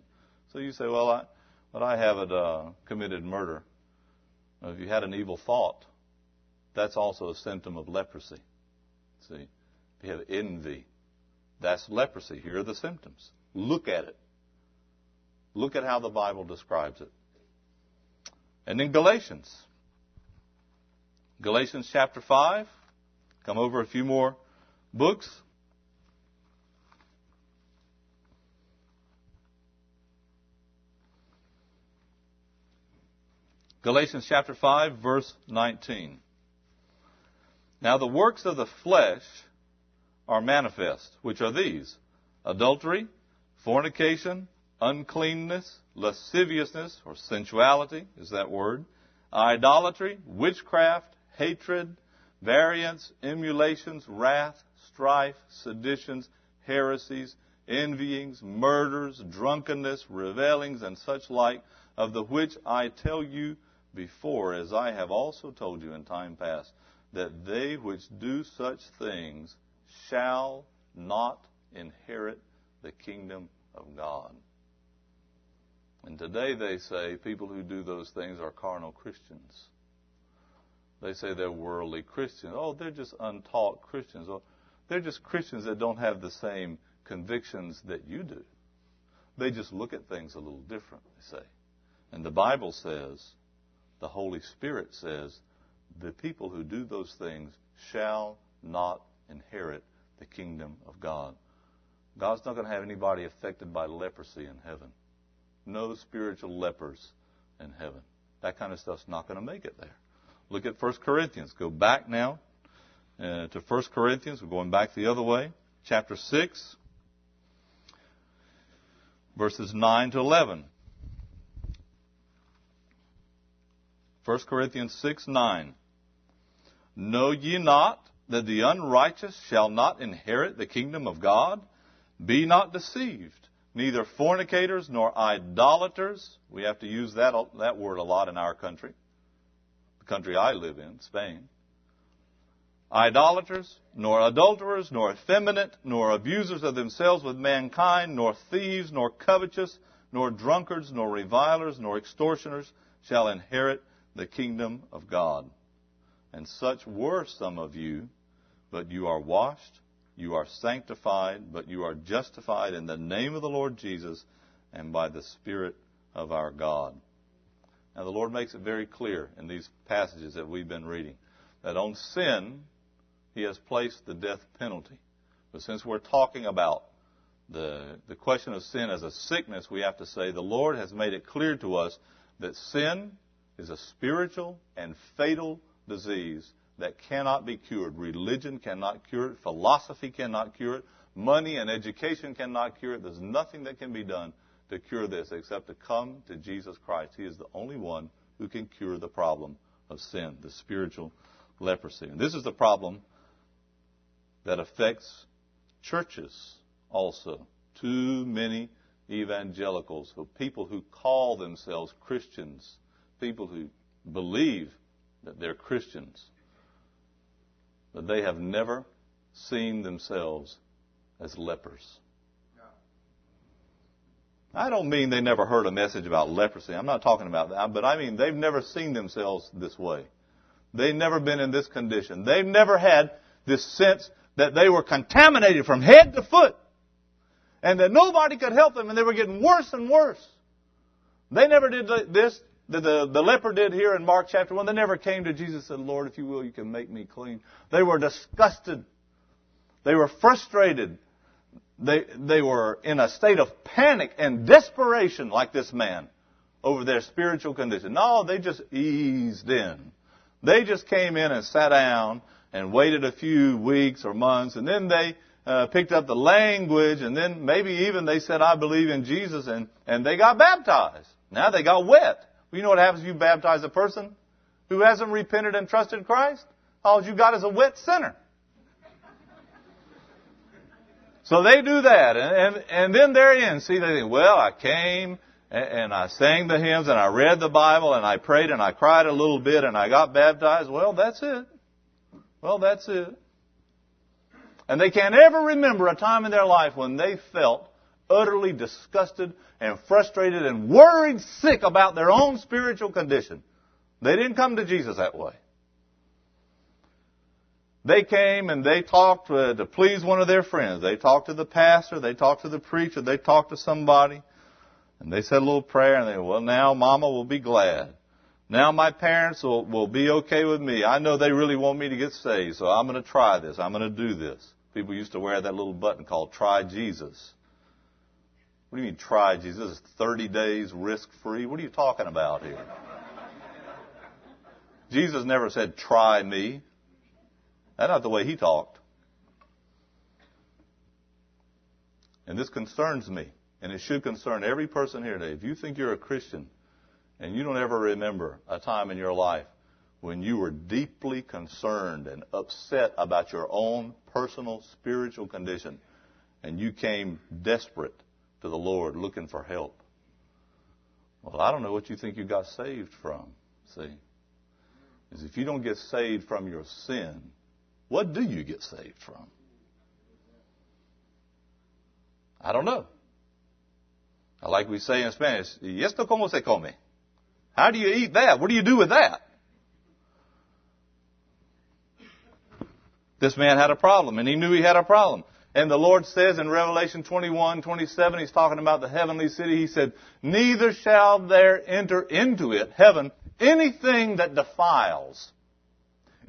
So you say, well, I, but I haven't uh, committed murder. If you had an evil thought, that's also a symptom of leprosy. See, if you have envy, that's leprosy. Here are the symptoms. Look at it. Look at how the Bible describes it. And in Galatians, Galatians chapter 5, come over a few more books. Galatians chapter 5, verse 19. Now the works of the flesh are manifest, which are these adultery, fornication, uncleanness, lasciviousness, or sensuality is that word, idolatry, witchcraft, hatred, variance, emulations, wrath, strife, seditions, heresies, envyings, murders, drunkenness, revelings, and such like, of the which I tell you before, as I have also told you in time past, that they which do such things shall not inherit the kingdom of God. And today they say people who do those things are carnal Christians. They say they're worldly Christians. Oh, they're just untaught Christians. Oh, they're just Christians that don't have the same convictions that you do. They just look at things a little different, they say. And the Bible says, the Holy Spirit says, the people who do those things shall not inherit the kingdom of God. God's not going to have anybody affected by leprosy in heaven. No spiritual lepers in heaven. That kind of stuff's not going to make it there. Look at 1 Corinthians. Go back now uh, to 1 Corinthians. We're going back the other way. Chapter 6, verses 9 to 11. 1 Corinthians 6, 9. Know ye not that the unrighteous shall not inherit the kingdom of God? Be not deceived. Neither fornicators nor idolaters. We have to use that, that word a lot in our country. Country I live in, Spain. Idolaters, nor adulterers, nor effeminate, nor abusers of themselves with mankind, nor thieves, nor covetous, nor drunkards, nor revilers, nor extortioners shall inherit the kingdom of God. And such were some of you, but you are washed, you are sanctified, but you are justified in the name of the Lord Jesus and by the Spirit of our God. Now, the Lord makes it very clear in these passages that we've been reading that on sin, He has placed the death penalty. But since we're talking about the, the question of sin as a sickness, we have to say the Lord has made it clear to us that sin is a spiritual and fatal disease that cannot be cured. Religion cannot cure it. Philosophy cannot cure it. Money and education cannot cure it. There's nothing that can be done to cure this except to come to Jesus Christ. He is the only one who can cure the problem of sin, the spiritual leprosy. And this is the problem that affects churches also. Too many evangelicals, people who call themselves Christians, people who believe that they're Christians, but they have never seen themselves as lepers. I don't mean they never heard a message about leprosy. I'm not talking about that. But I mean they've never seen themselves this way. They've never been in this condition. They've never had this sense that they were contaminated from head to foot. And that nobody could help them and they were getting worse and worse. They never did this the, the, the leper did here in Mark chapter 1. They never came to Jesus and said, Lord, if you will, you can make me clean. They were disgusted. They were frustrated. They, they were in a state of panic and desperation like this man over their spiritual condition. No, they just eased in. They just came in and sat down and waited a few weeks or months and then they uh, picked up the language and then maybe even they said, I believe in Jesus and, and they got baptized. Now they got wet. Well, you know what happens if you baptize a person who hasn't repented and trusted Christ? All you got is a wet sinner. So they do that, and, and, and then they're in. See, they think, well, I came and, and I sang the hymns and I read the Bible and I prayed and I cried a little bit and I got baptized. Well, that's it. Well, that's it. And they can't ever remember a time in their life when they felt utterly disgusted and frustrated and worried sick about their own spiritual condition. They didn't come to Jesus that way. They came and they talked to, to please one of their friends. They talked to the pastor, they talked to the preacher, they talked to somebody, and they said a little prayer and they, well now mama will be glad. Now my parents will, will be okay with me. I know they really want me to get saved, so I'm going to try this. I'm going to do this. People used to wear that little button called Try Jesus. What do you mean try Jesus? 30 days risk free? What are you talking about here? Jesus never said, try me. That's not the way he talked. And this concerns me, and it should concern every person here today. If you think you're a Christian and you don't ever remember a time in your life when you were deeply concerned and upset about your own personal spiritual condition and you came desperate to the Lord looking for help. Well, I don't know what you think you got saved from. See? Is if you don't get saved from your sin, what do you get saved from? I don't know. Like we say in Spanish, ¿y cómo se come? How do you eat that? What do you do with that? This man had a problem, and he knew he had a problem. And the Lord says in Revelation 21, 27, He's talking about the heavenly city. He said, Neither shall there enter into it, heaven, anything that defiles,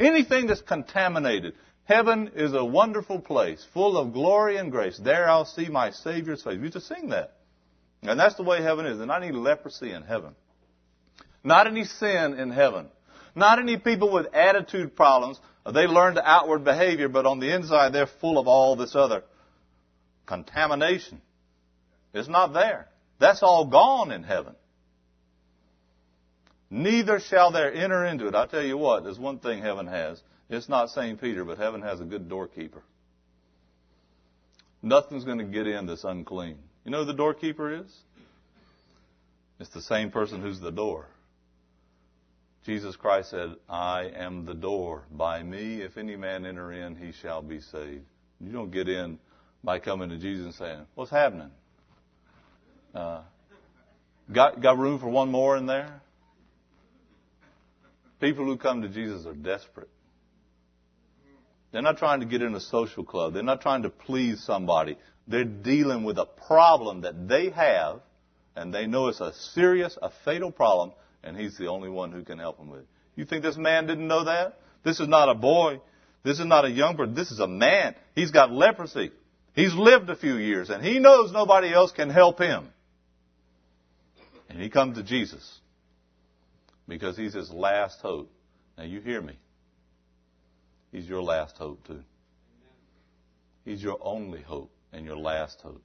anything that's contaminated. Heaven is a wonderful place, full of glory and grace. There I'll see my Savior's face. We used to sing that. And that's the way heaven is. And I need leprosy in heaven. Not any sin in heaven. Not any people with attitude problems. They learn the outward behavior, but on the inside they're full of all this other contamination. It's not there. That's all gone in heaven. Neither shall there enter into it. I tell you what, there's one thing heaven has. It's not St. Peter, but heaven has a good doorkeeper. Nothing's going to get in that's unclean. You know who the doorkeeper is? It's the same person who's the door. Jesus Christ said, I am the door. By me, if any man enter in, he shall be saved. You don't get in by coming to Jesus and saying, What's happening? Uh, got, got room for one more in there? People who come to Jesus are desperate. They're not trying to get in a social club. They're not trying to please somebody. They're dealing with a problem that they have, and they know it's a serious, a fatal problem, and He's the only one who can help them with it. You think this man didn't know that? This is not a boy. This is not a young person. This is a man. He's got leprosy. He's lived a few years, and he knows nobody else can help him. And he comes to Jesus because he's his last hope. Now, you hear me. He's your last hope, too. He's your only hope and your last hope.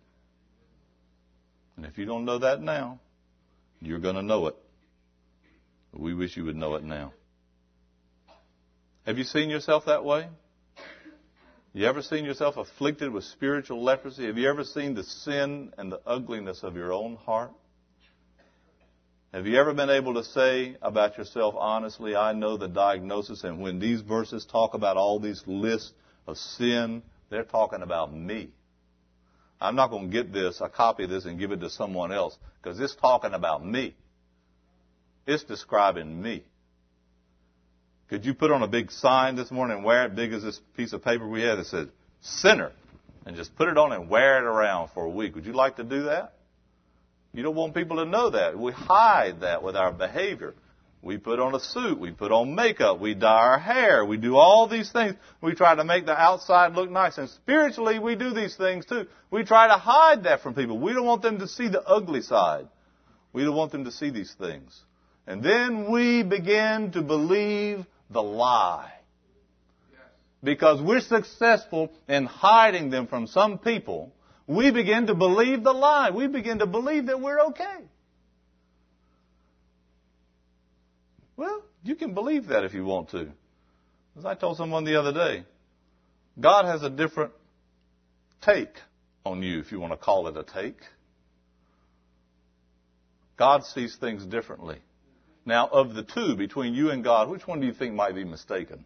And if you don't know that now, you're going to know it. We wish you would know it now. Have you seen yourself that way? You ever seen yourself afflicted with spiritual leprosy? Have you ever seen the sin and the ugliness of your own heart? Have you ever been able to say about yourself honestly, I know the diagnosis, and when these verses talk about all these lists of sin, they're talking about me. I'm not going to get this, a copy this, and give it to someone else, because it's talking about me. It's describing me. Could you put on a big sign this morning and wear it big as this piece of paper we had that said sinner and just put it on and wear it around for a week? Would you like to do that? You don't want people to know that. We hide that with our behavior. We put on a suit, we put on makeup, we dye our hair, we do all these things. We try to make the outside look nice. And spiritually, we do these things too. We try to hide that from people. We don't want them to see the ugly side. We don't want them to see these things. And then we begin to believe the lie. Because we're successful in hiding them from some people, we begin to believe the lie. We begin to believe that we're okay. Well, you can believe that if you want to. As I told someone the other day, God has a different take on you, if you want to call it a take. God sees things differently. Now, of the two between you and God, which one do you think might be mistaken?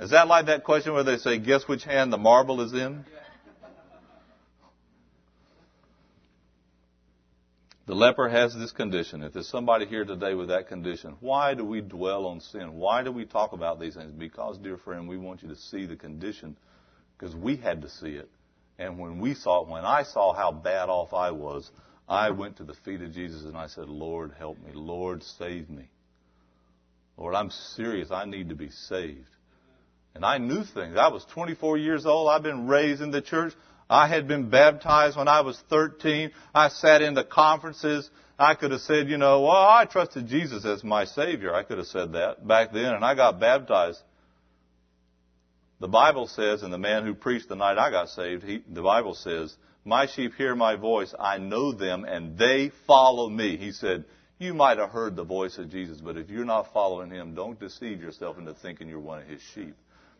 Is that like that question where they say, guess which hand the marble is in? The leper has this condition. If there's somebody here today with that condition, why do we dwell on sin? Why do we talk about these things? Because, dear friend, we want you to see the condition because we had to see it. And when we saw it, when I saw how bad off I was, I went to the feet of Jesus and I said, Lord, help me. Lord, save me. Lord, I'm serious. I need to be saved. And I knew things. I was 24 years old. I've been raised in the church. I had been baptized when I was 13. I sat in the conferences. I could have said, you know, well, I trusted Jesus as my Savior. I could have said that back then, and I got baptized. The Bible says, and the man who preached the night I got saved, he, the Bible says, My sheep hear my voice, I know them, and they follow me. He said, You might have heard the voice of Jesus, but if you're not following him, don't deceive yourself into thinking you're one of his sheep.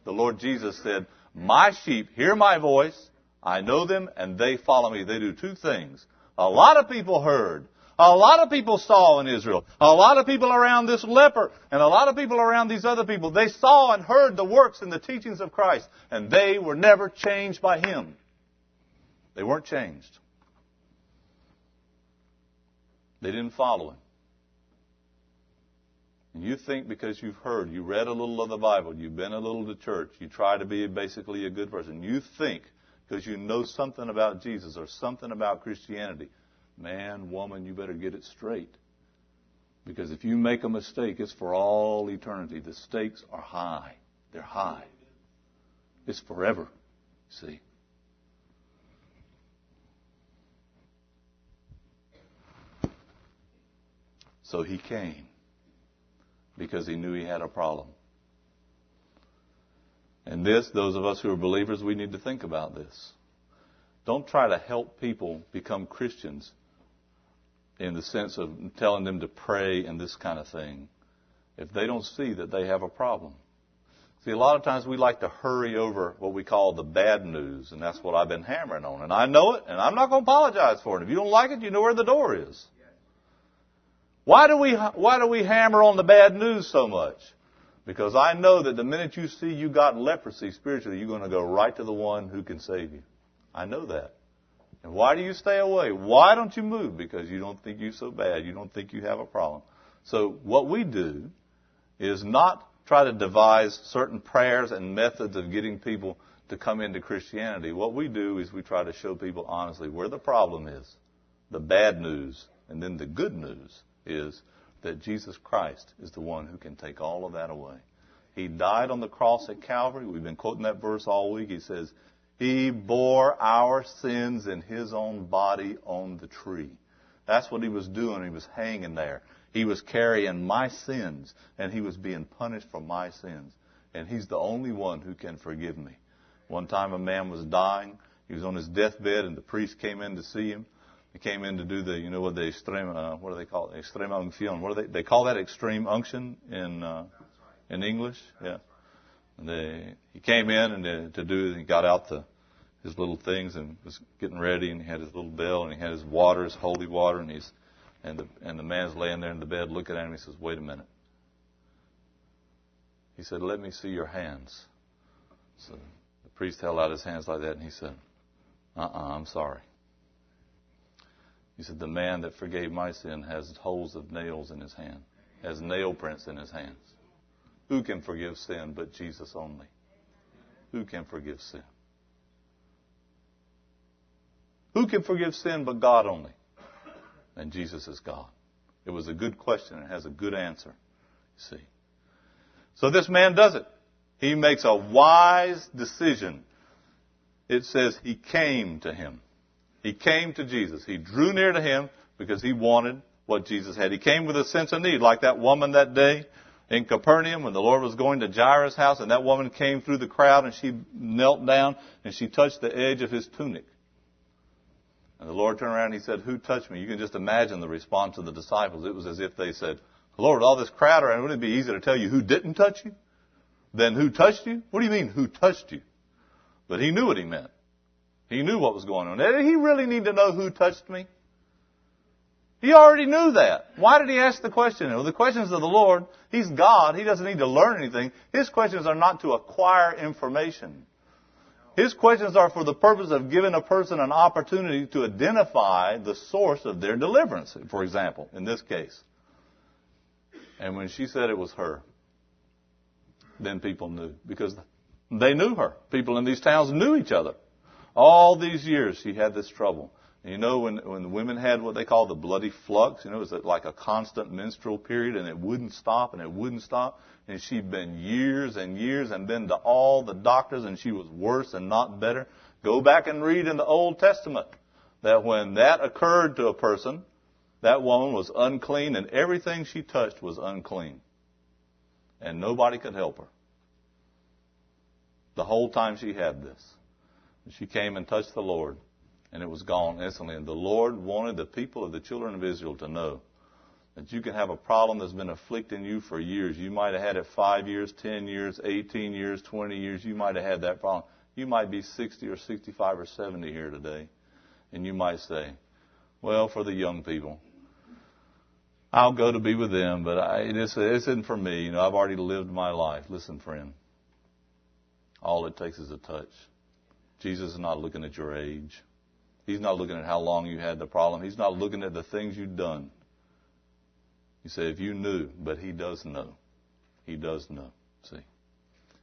The Lord Jesus said, My sheep hear my voice, I know them, and they follow me. They do two things. A lot of people heard. A lot of people saw in Israel. A lot of people around this leper and a lot of people around these other people. They saw and heard the works and the teachings of Christ and they were never changed by Him. They weren't changed. They didn't follow Him. And you think because you've heard, you read a little of the Bible, you've been a little to church, you try to be basically a good person, you think because you know something about Jesus or something about Christianity Man, woman, you better get it straight. Because if you make a mistake, it's for all eternity. The stakes are high. They're high. It's forever. See? So he came because he knew he had a problem. And this, those of us who are believers, we need to think about this. Don't try to help people become Christians in the sense of telling them to pray and this kind of thing if they don't see that they have a problem. See, a lot of times we like to hurry over what we call the bad news, and that's what I've been hammering on. And I know it, and I'm not going to apologize for it. If you don't like it, you know where the door is. Why do we, why do we hammer on the bad news so much? Because I know that the minute you see you got leprosy spiritually, you're going to go right to the one who can save you. I know that. And why do you stay away? Why don't you move? Because you don't think you're so bad. You don't think you have a problem. So what we do is not try to devise certain prayers and methods of getting people to come into Christianity. What we do is we try to show people honestly where the problem is, the bad news, and then the good news is that Jesus Christ is the one who can take all of that away. He died on the cross at Calvary. We've been quoting that verse all week. He says, he bore our sins in his own body on the tree. That's what he was doing. He was hanging there. He was carrying my sins, and he was being punished for my sins. And he's the only one who can forgive me. One time a man was dying. He was on his deathbed, and the priest came in to see him. He came in to do the, you know what the extreme, uh, what do they call it? Extreme unction. What do they, they call that extreme unction in, uh, in English? Yeah. And they, he came in and to, to do, he got out the, his little things and was getting ready and he had his little bell and he had his water, his holy water and he's, and the, and the man's laying there in the bed looking at him. He says, wait a minute. He said, let me see your hands. So the priest held out his hands like that and he said, uh-uh, I'm sorry. He said, the man that forgave my sin has holes of nails in his hand, has nail prints in his hands. Who can forgive sin but Jesus only? Who can forgive sin? Who can forgive sin but God only? And Jesus is God. It was a good question. And it has a good answer. You see. So this man does it. He makes a wise decision. It says he came to him. He came to Jesus. He drew near to him because he wanted what Jesus had. He came with a sense of need, like that woman that day in Capernaum when the Lord was going to Jairus' house and that woman came through the crowd and she knelt down and she touched the edge of his tunic. And the Lord turned around and he said, Who touched me? You can just imagine the response of the disciples. It was as if they said, Lord, all this crowd around, wouldn't it be easy to tell you who didn't touch you? Then who touched you? What do you mean, who touched you? But he knew what he meant. He knew what was going on. Did he really need to know who touched me? He already knew that. Why did he ask the question? Well, the questions of the Lord, He's God. He doesn't need to learn anything. His questions are not to acquire information. His questions are for the purpose of giving a person an opportunity to identify the source of their deliverance, for example, in this case. And when she said it was her, then people knew because they knew her. People in these towns knew each other. All these years he had this trouble. And you know, when, when the women had what they call the bloody flux, you know, it was like a constant menstrual period and it wouldn't stop and it wouldn't stop. And she'd been years and years and been to all the doctors and she was worse and not better. Go back and read in the Old Testament that when that occurred to a person, that woman was unclean and everything she touched was unclean. And nobody could help her. the whole time she had this. She came and touched the Lord, and it was gone instantly. And the Lord wanted the people of the children of Israel to know that you can have a problem that's been afflicting you for years. You might have had it five years, ten years, eighteen years, twenty years. You might have had that problem. You might be 60 or 65 or 70 here today. And you might say, well, for the young people, I'll go to be with them, but I, this, this isn't for me. You know, I've already lived my life. Listen, friend. All it takes is a touch. Jesus is not looking at your age. He's not looking at how long you had the problem. He's not looking at the things you've done. You say, if you knew, but he does know. He does know. See?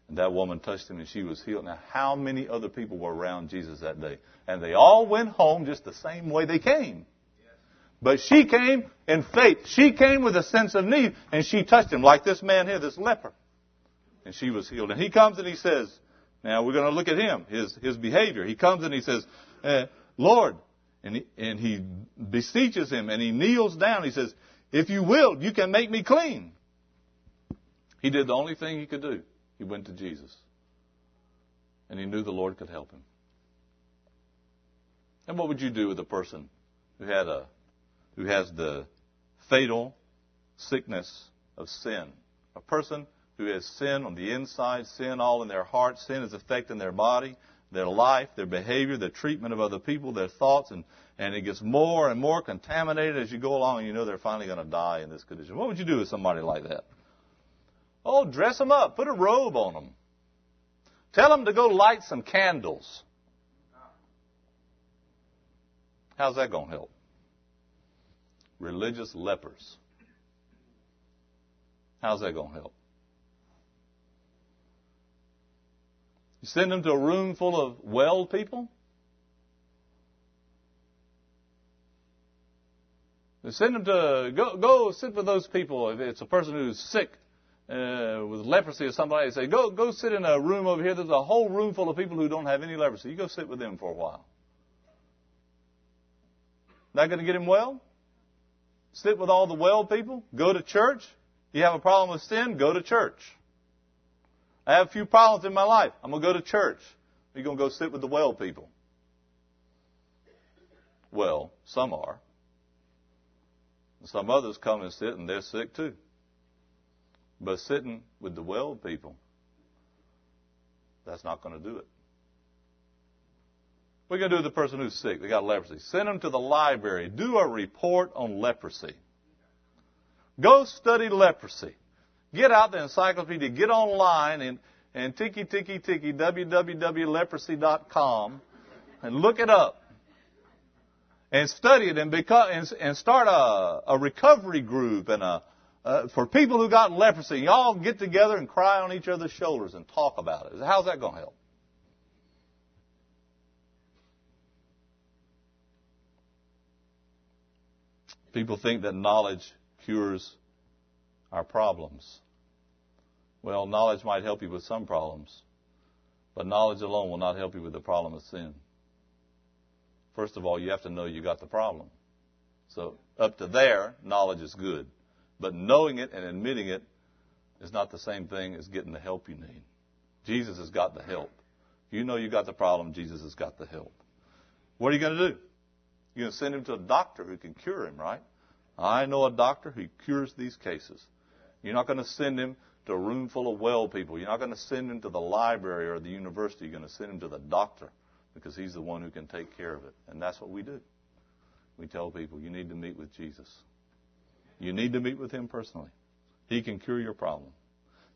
And that woman touched him and she was healed. Now, how many other people were around Jesus that day? And they all went home just the same way they came. But she came in faith. She came with a sense of need and she touched him like this man here, this leper. And she was healed. And he comes and he says, now we're going to look at him, his, his behavior. He comes and he says, eh, Lord, and he, and he beseeches him and he kneels down. He says, if you will, you can make me clean. He did the only thing he could do. He went to Jesus. And he knew the Lord could help him. And what would you do with a person who had a who has the fatal sickness of sin? A person who has sin on the inside, sin all in their heart, sin is affecting their body, their life, their behavior, their treatment of other people, their thoughts, and, and it gets more and more contaminated as you go along, and you know they're finally going to die in this condition. What would you do with somebody like that? Oh, dress them up. Put a robe on them. Tell them to go light some candles. How's that going to help? Religious lepers. How's that going to help? You send them to a room full of well people? You send them to go go sit with those people. If it's a person who's sick uh, with leprosy or somebody, say go go sit in a room over here. There's a whole room full of people who don't have any leprosy. You go sit with them for a while. Not going to get him well? Sit with all the well people. Go to church. You have a problem with sin? Go to church. I have a few problems in my life. I'm going to go to church. You're going to go sit with the well people. Well, some are. Some others come and sit and they're sick too. But sitting with the well people, that's not going to do it. You going to do with the person who's sick? They got leprosy. Send them to the library. Do a report on leprosy. Go study leprosy. Get out the encyclopedia, get online and, and tiki tiki tiki www.leprosy.com and look it up. And study it and, become, and, and start a, a recovery group and a, uh, for people who got leprosy. Y'all get together and cry on each other's shoulders and talk about it. How's that going to help? People think that knowledge cures our problems. Well, knowledge might help you with some problems, but knowledge alone will not help you with the problem of sin. First of all, you have to know you got the problem. So up to there, knowledge is good. But knowing it and admitting it is not the same thing as getting the help you need. Jesus has got the help. You know you got the problem, Jesus has got the help. What are you going to do? You're going to send him to a doctor who can cure him, right? I know a doctor who cures these cases. You're not going to send him to a room full of well people. You're not going to send him to the library or the university. You're going to send him to the doctor because he's the one who can take care of it. And that's what we do. We tell people, you need to meet with Jesus. You need to meet with him personally. He can cure your problem.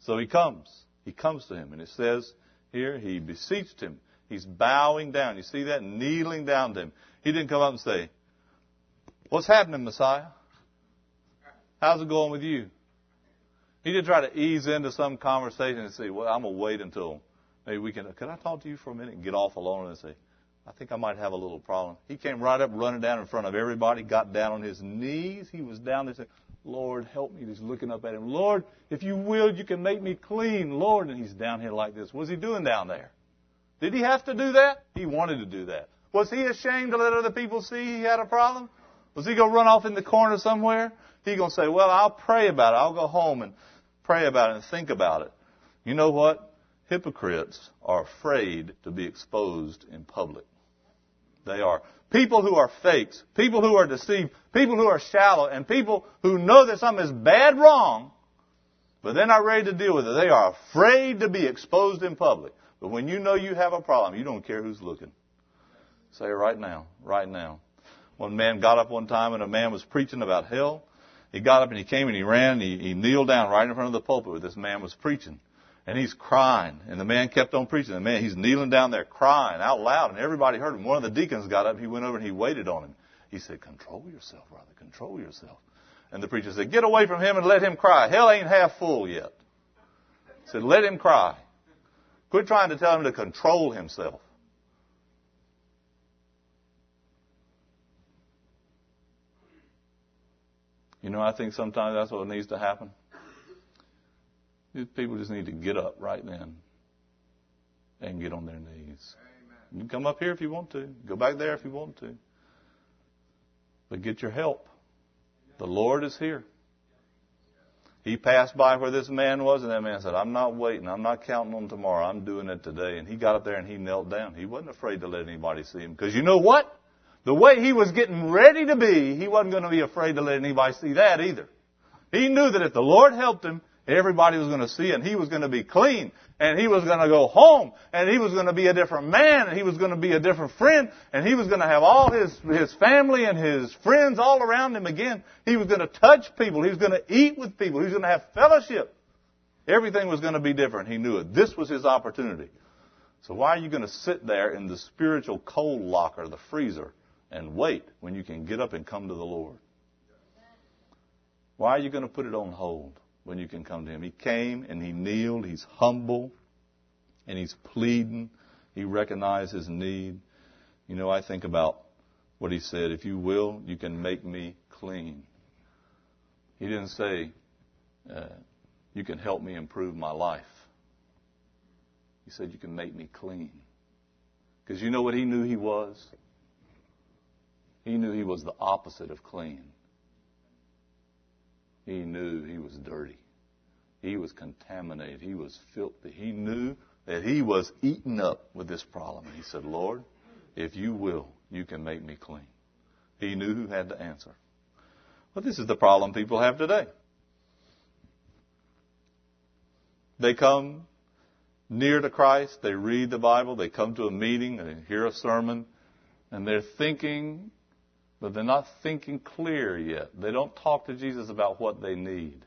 So he comes. He comes to him. And it says here, he beseeched him. He's bowing down. You see that? Kneeling down to him. He didn't come up and say, What's happening, Messiah? How's it going with you? He did try to ease into some conversation and say, well, I'm going to wait until maybe we can, can I talk to you for a minute and get off alone and say, I think I might have a little problem. He came right up, running down in front of everybody, got down on his knees. He was down there saying, Lord, help me. He's looking up at him. Lord, if you will, you can make me clean, Lord. And he's down here like this. What's he doing down there? Did he have to do that? He wanted to do that. Was he ashamed to let other people see he had a problem? Was he going to run off in the corner somewhere? He going to say, well, I'll pray about it. I'll go home and pray about it and think about it. You know what? hypocrites are afraid to be exposed in public. They are people who are fakes, people who are deceived, people who are shallow, and people who know that something is bad wrong, but they're not ready to deal with it. They are afraid to be exposed in public. But when you know you have a problem, you don't care who's looking. Say right now, right now. One man got up one time and a man was preaching about hell. He got up and he came and he ran and he, he kneeled down right in front of the pulpit where this man was preaching. And he's crying. And the man kept on preaching. The man, he's kneeling down there crying out loud and everybody heard him. One of the deacons got up, he went over and he waited on him. He said, control yourself, brother, control yourself. And the preacher said, get away from him and let him cry. Hell ain't half full yet. He said, let him cry. Quit trying to tell him to control himself. You know, I think sometimes that's what needs to happen. These people just need to get up right then and get on their knees. You can come up here if you want to. Go back there if you want to. But get your help. The Lord is here. He passed by where this man was, and that man said, I'm not waiting. I'm not counting on tomorrow. I'm doing it today. And he got up there and he knelt down. He wasn't afraid to let anybody see him. Because you know what? The way he was getting ready to be, he wasn't going to be afraid to let anybody see that either. He knew that if the Lord helped him, everybody was going to see and he was going to be clean, and he was going to go home, and he was going to be a different man, and he was going to be a different friend, and he was going to have all his, his family and his friends all around him again. He was going to touch people. He was going to eat with people. He was going to have fellowship. Everything was going to be different. He knew it. This was his opportunity. So why are you going to sit there in the spiritual cold locker, the freezer, and wait when you can get up and come to the Lord? Why are you going to put it on hold when you can come to Him? He came and He kneeled. He's humble and He's pleading. He recognized His need. You know, I think about what He said, if you will, you can make me clean. He didn't say, uh, you can help me improve my life. He said, you can make me clean. Because you know what He knew He was? He knew he was the opposite of clean. He knew he was dirty. He was contaminated. He was filthy. He knew that he was eaten up with this problem. He said, Lord, if you will, you can make me clean. He knew who had to answer. But this is the problem people have today. They come near to Christ, they read the Bible, they come to a meeting, they hear a sermon, and they're thinking but they're not thinking clear yet. They don't talk to Jesus about what they need.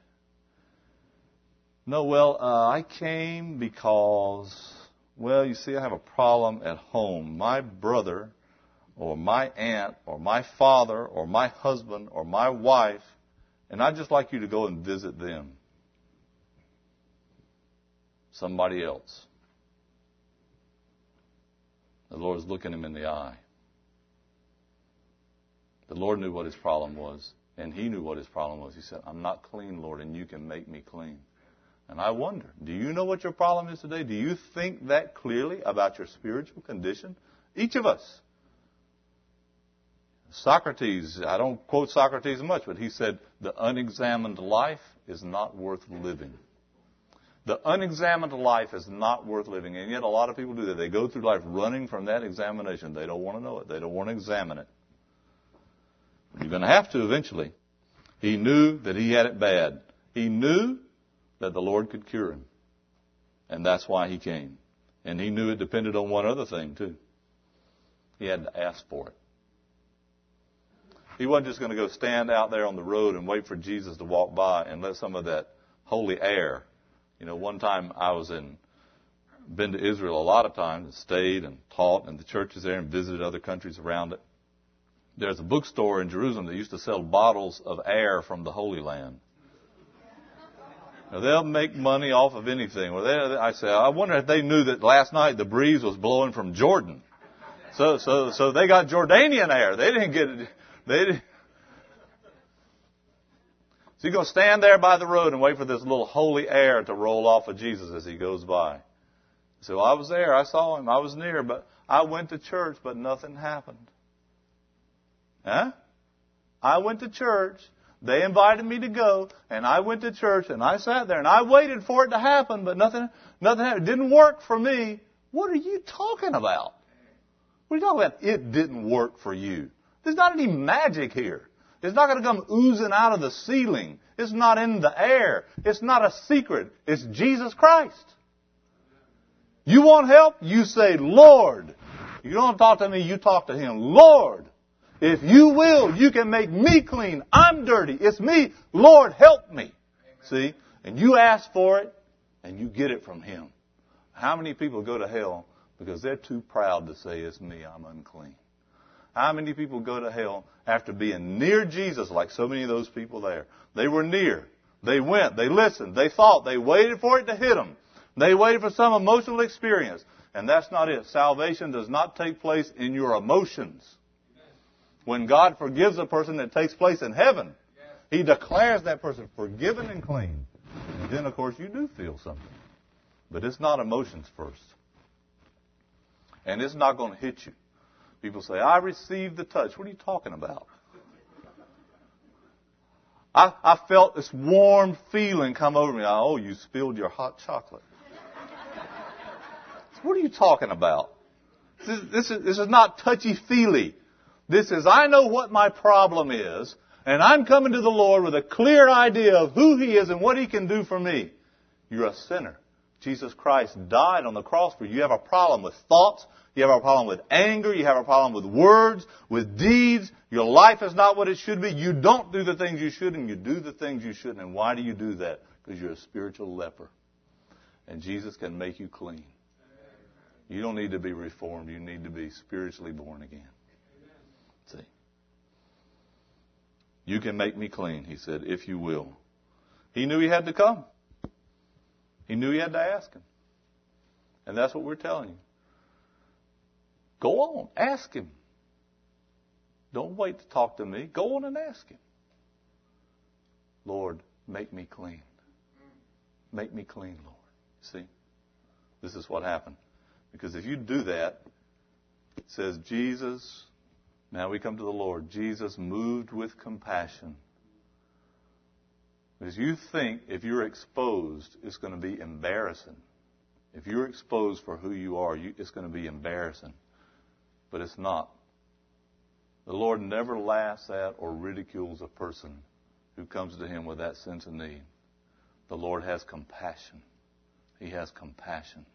No, well, uh, I came because, well, you see, I have a problem at home. My brother, or my aunt, or my father, or my husband, or my wife, and I'd just like you to go and visit them. Somebody else. The Lord's looking him in the eye. The Lord knew what his problem was, and he knew what his problem was. He said, I'm not clean, Lord, and you can make me clean. And I wonder, do you know what your problem is today? Do you think that clearly about your spiritual condition? Each of us. Socrates, I don't quote Socrates much, but he said, the unexamined life is not worth living. The unexamined life is not worth living. And yet a lot of people do that. They go through life running from that examination. They don't want to know it. They don't want to examine it. You're going to have to eventually. He knew that he had it bad. He knew that the Lord could cure him. And that's why he came. And he knew it depended on one other thing, too. He had to ask for it. He wasn't just going to go stand out there on the road and wait for Jesus to walk by and let some of that holy air. You know, one time I was in, been to Israel a lot of times and stayed and taught in the churches there and visited other countries around it there's a bookstore in Jerusalem that used to sell bottles of air from the Holy Land. Now, they'll make money off of anything. Well, they, I say, I wonder if they knew that last night the breeze was blowing from Jordan. So, so, so they got Jordanian air. They didn't get it. They didn't. So you're going to stand there by the road and wait for this little holy air to roll off of Jesus as he goes by. So I was there. I saw him. I was near, but I went to church, but nothing happened. Huh? I went to church, They invited me to go, and I went to church, and I sat there, and I waited for it to happen, but nothing, nothing happened. It didn't work for me. What are you talking about? What are you talking about? It didn't work for you. There's not any magic here. It's not going to come oozing out of the ceiling. It's not in the air. It's not a secret. It's Jesus Christ. You want help? You say, Lord. You don't talk to me, you talk to Him. Lord, if you will, you can make me clean. I'm dirty. It's me. Lord, help me. See? And you ask for it, and you get it from Him. How many people go to hell because they're too proud to say, it's me, I'm unclean? How many people go to hell after being near Jesus, like so many of those people there? They were near. They went. They listened. They thought. They waited for it to hit them. They waited for some emotional experience. And that's not it. Salvation does not take place in your emotions. When God forgives a person, it takes place in heaven. He declares that person forgiven and clean. And then, of course, you do feel something. But it's not emotions first. And it's not going to hit you. People say, I received the touch. What are you talking about? I, I felt this warm feeling come over me. I, Oh, you spilled your hot chocolate. what are you talking about? This, this, is, this is not touchy feely. This is, I know what my problem is, and I'm coming to the Lord with a clear idea of who He is and what He can do for me. You're a sinner. Jesus Christ died on the cross for you. You have a problem with thoughts. You have a problem with anger. You have a problem with words, with deeds. Your life is not what it should be. You don't do the things you should and you do the things you shouldn't. And why do you do that? Because you're a spiritual leper. And Jesus can make you clean. You don't need to be reformed. You need to be spiritually born again. You can make me clean, he said, if you will. He knew he had to come. He knew he had to ask him. And that's what we're telling you. Go on, ask him. Don't wait to talk to me. Go on and ask him. Lord, make me clean. Make me clean, Lord. See? This is what happened. Because if you do that, it says Jesus, now we come to the Lord. Jesus moved with compassion because you think if you're exposed, it's going to be embarrassing. If you're exposed for who you are, you, it's going to be embarrassing. But it's not. The Lord never laughs at or ridicules a person who comes to Him with that sense of need. The Lord has compassion. He has compassion.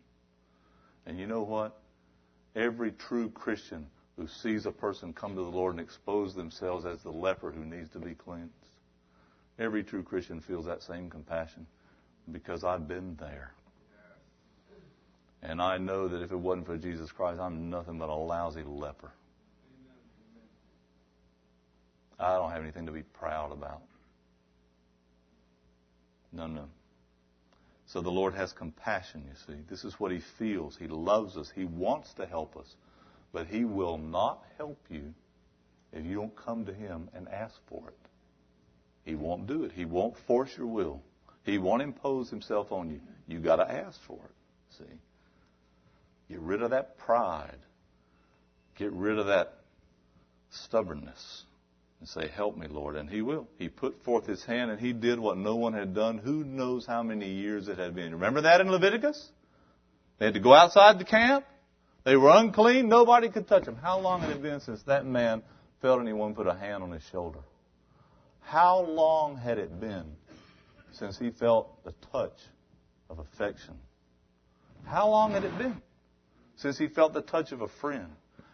And you know what? Every true Christian who sees a person come to the Lord and expose themselves as the leper who needs to be cleansed Every true Christian feels that same compassion because I've been there. And I know that if it wasn't for Jesus Christ, I'm nothing but a lousy leper. I don't have anything to be proud about. No, no. So the Lord has compassion, you see. This is what He feels. He loves us. He wants to help us. But He will not help you if you don't come to Him and ask for it. He won't do it. He won't force your will. He won't impose himself on you. You got to ask for it. See? Get rid of that pride. Get rid of that stubbornness. And say, Help me, Lord. And He will. He put forth His hand and He did what no one had done. Who knows how many years it had been. Remember that in Leviticus? They had to go outside the camp. They were unclean. Nobody could touch them. How long had it been since that man felt anyone put a hand on his shoulder? How long had it been since he felt the touch of affection? How long had it been since he felt the touch of a friend?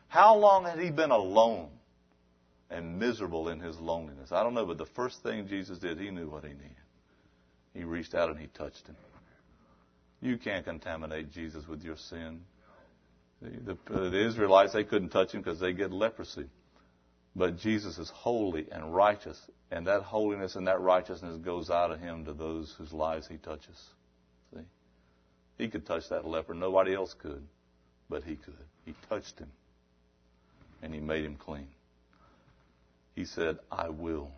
How long had he been alone and miserable in his loneliness? I don't know, but the first thing Jesus did, he knew what he needed. He reached out and he touched him. You can't contaminate Jesus with your sin. The, the, Israelites, they couldn't touch him because they get leprosy. But Jesus is holy and righteous, and that holiness and that righteousness goes out of him to those whose lives he touches. See? He could touch that leper. Nobody else could, but he could. He touched him, and he made him clean. He said, I will.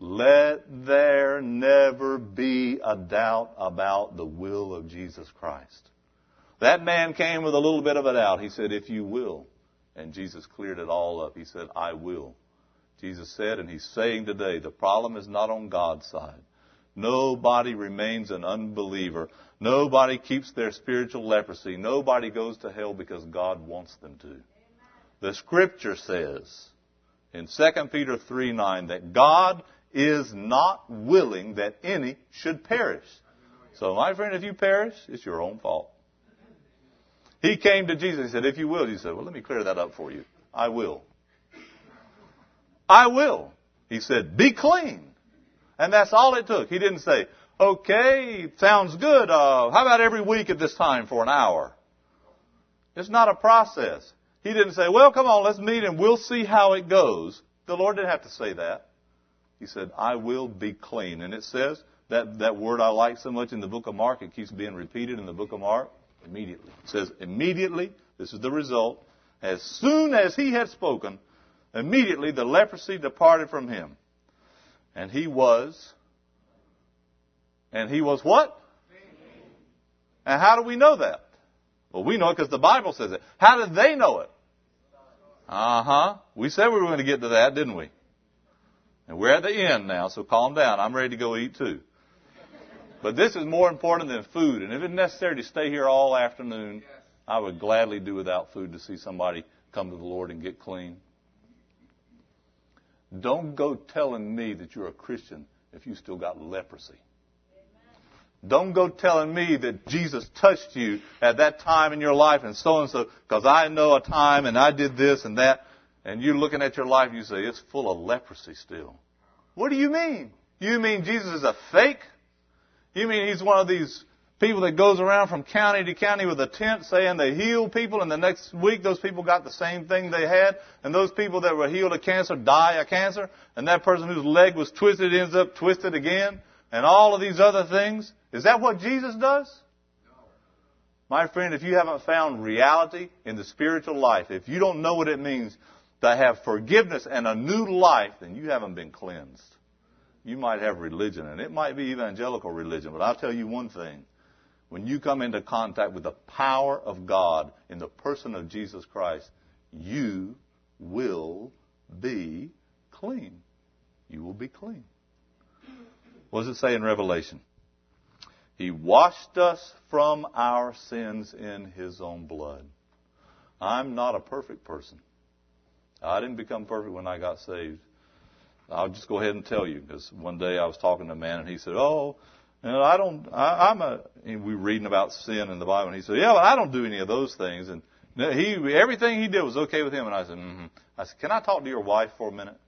Let there never be a doubt about the will of Jesus Christ. That man came with a little bit of a doubt. He said, If you will. And Jesus cleared it all up. He said, I will. Jesus said, and He's saying today, the problem is not on God's side. Nobody remains an unbeliever. Nobody keeps their spiritual leprosy. Nobody goes to hell because God wants them to. The scripture says in 2 Peter 3 9 that God is not willing that any should perish. So, my friend, if you perish, it's your own fault. He came to Jesus and said, If you will, he said, Well, let me clear that up for you. I will. I will. He said, Be clean. And that's all it took. He didn't say, Okay, sounds good. Uh, how about every week at this time for an hour? It's not a process. He didn't say, Well, come on, let's meet and we'll see how it goes. The Lord didn't have to say that. He said, I will be clean. And it says, that, that word I like so much in the book of Mark, it keeps being repeated in the book of Mark. Immediately. It says, immediately, this is the result. As soon as he had spoken, immediately the leprosy departed from him. And he was, and he was what? And how do we know that? Well, we know it because the Bible says it. How did they know it? Uh huh. We said we were going to get to that, didn't we? And we're at the end now, so calm down. I'm ready to go eat too. But this is more important than food. And if it's necessary to stay here all afternoon, I would gladly do without food to see somebody come to the Lord and get clean. Don't go telling me that you're a Christian if you still got leprosy. Don't go telling me that Jesus touched you at that time in your life and so and so, because I know a time and I did this and that, and you're looking at your life and you say, it's full of leprosy still. What do you mean? You mean Jesus is a fake? You mean he's one of these people that goes around from county to county with a tent saying they heal people and the next week those people got the same thing they had and those people that were healed of cancer die of cancer and that person whose leg was twisted ends up twisted again and all of these other things? Is that what Jesus does? My friend, if you haven't found reality in the spiritual life, if you don't know what it means to have forgiveness and a new life, then you haven't been cleansed you might have religion, and it might be evangelical religion, but I'll tell you one thing. When you come into contact with the power of God in the person of Jesus Christ, you will be clean. You will be clean. What does it say in Revelation? He washed us from our sins in His own blood. I'm not a perfect person. I didn't become perfect when I got saved. I'll just go ahead and tell you because one day I was talking to a man and he said, "Oh, know, I don't. I, I'm a." And we were reading about sin in the Bible, and he said, "Yeah, but I don't do any of those things." And he everything he did was okay with him. And I said, mm-hmm. "I said, can I talk to your wife for a minute?"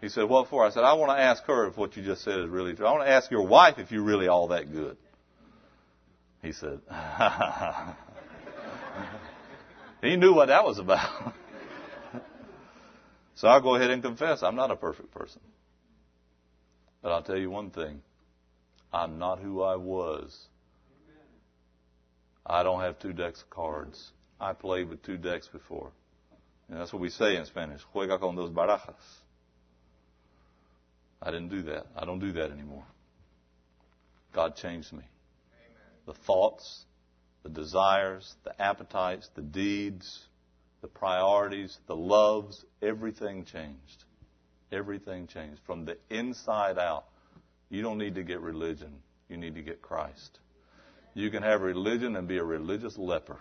He said, "What for?" I said, "I want to ask her if what you just said is really true. I want to ask your wife if you're really all that good." He said, he knew what that was about. So I'll go ahead and confess I'm not a perfect person. But I'll tell you one thing I'm not who I was. I don't have two decks of cards. I played with two decks before. And that's what we say in Spanish. Juega con dos barajas. I didn't do that. I don't do that anymore. God changed me. Amen. The thoughts, the desires, the appetites, the deeds, the priorities, the loves, everything changed. Everything changed from the inside out. You don't need to get religion. You need to get Christ. You can have religion and be a religious leper.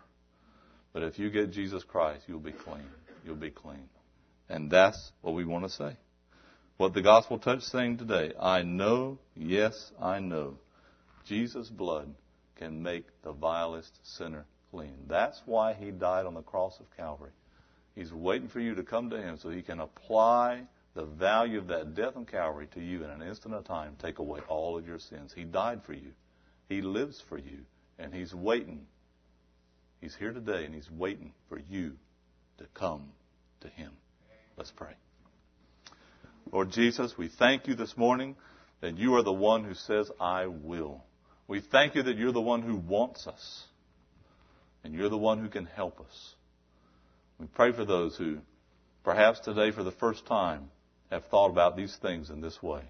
But if you get Jesus Christ, you'll be clean. You'll be clean. And that's what we want to say. What the gospel touch saying today, I know, yes, I know, Jesus' blood can make the vilest sinner That's why he died on the cross of Calvary. He's waiting for you to come to him so he can apply the value of that death on Calvary to you in an instant of time, take away all of your sins. He died for you. He lives for you. And he's waiting. He's here today and he's waiting for you to come to him. Let's pray. Lord Jesus, we thank you this morning that you are the one who says, I will. We thank you that you're the one who wants us and you're the one who can help us. We pray for those who, perhaps today for the first time, have thought about these things in this way.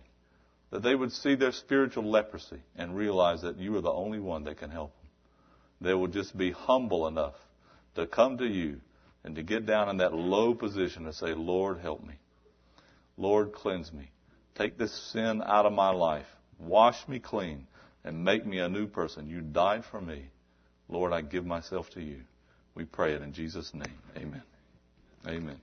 That they would see their spiritual leprosy and realize that you are the only one that can help them. They will just be humble enough to come to you and to get down in that low position and say, Lord, help me. Lord, cleanse me. Take this sin out of my life. Wash me clean and make me a new person. You died for me. Lord, I give myself to you. We pray it in Jesus' name. Amen. Amen.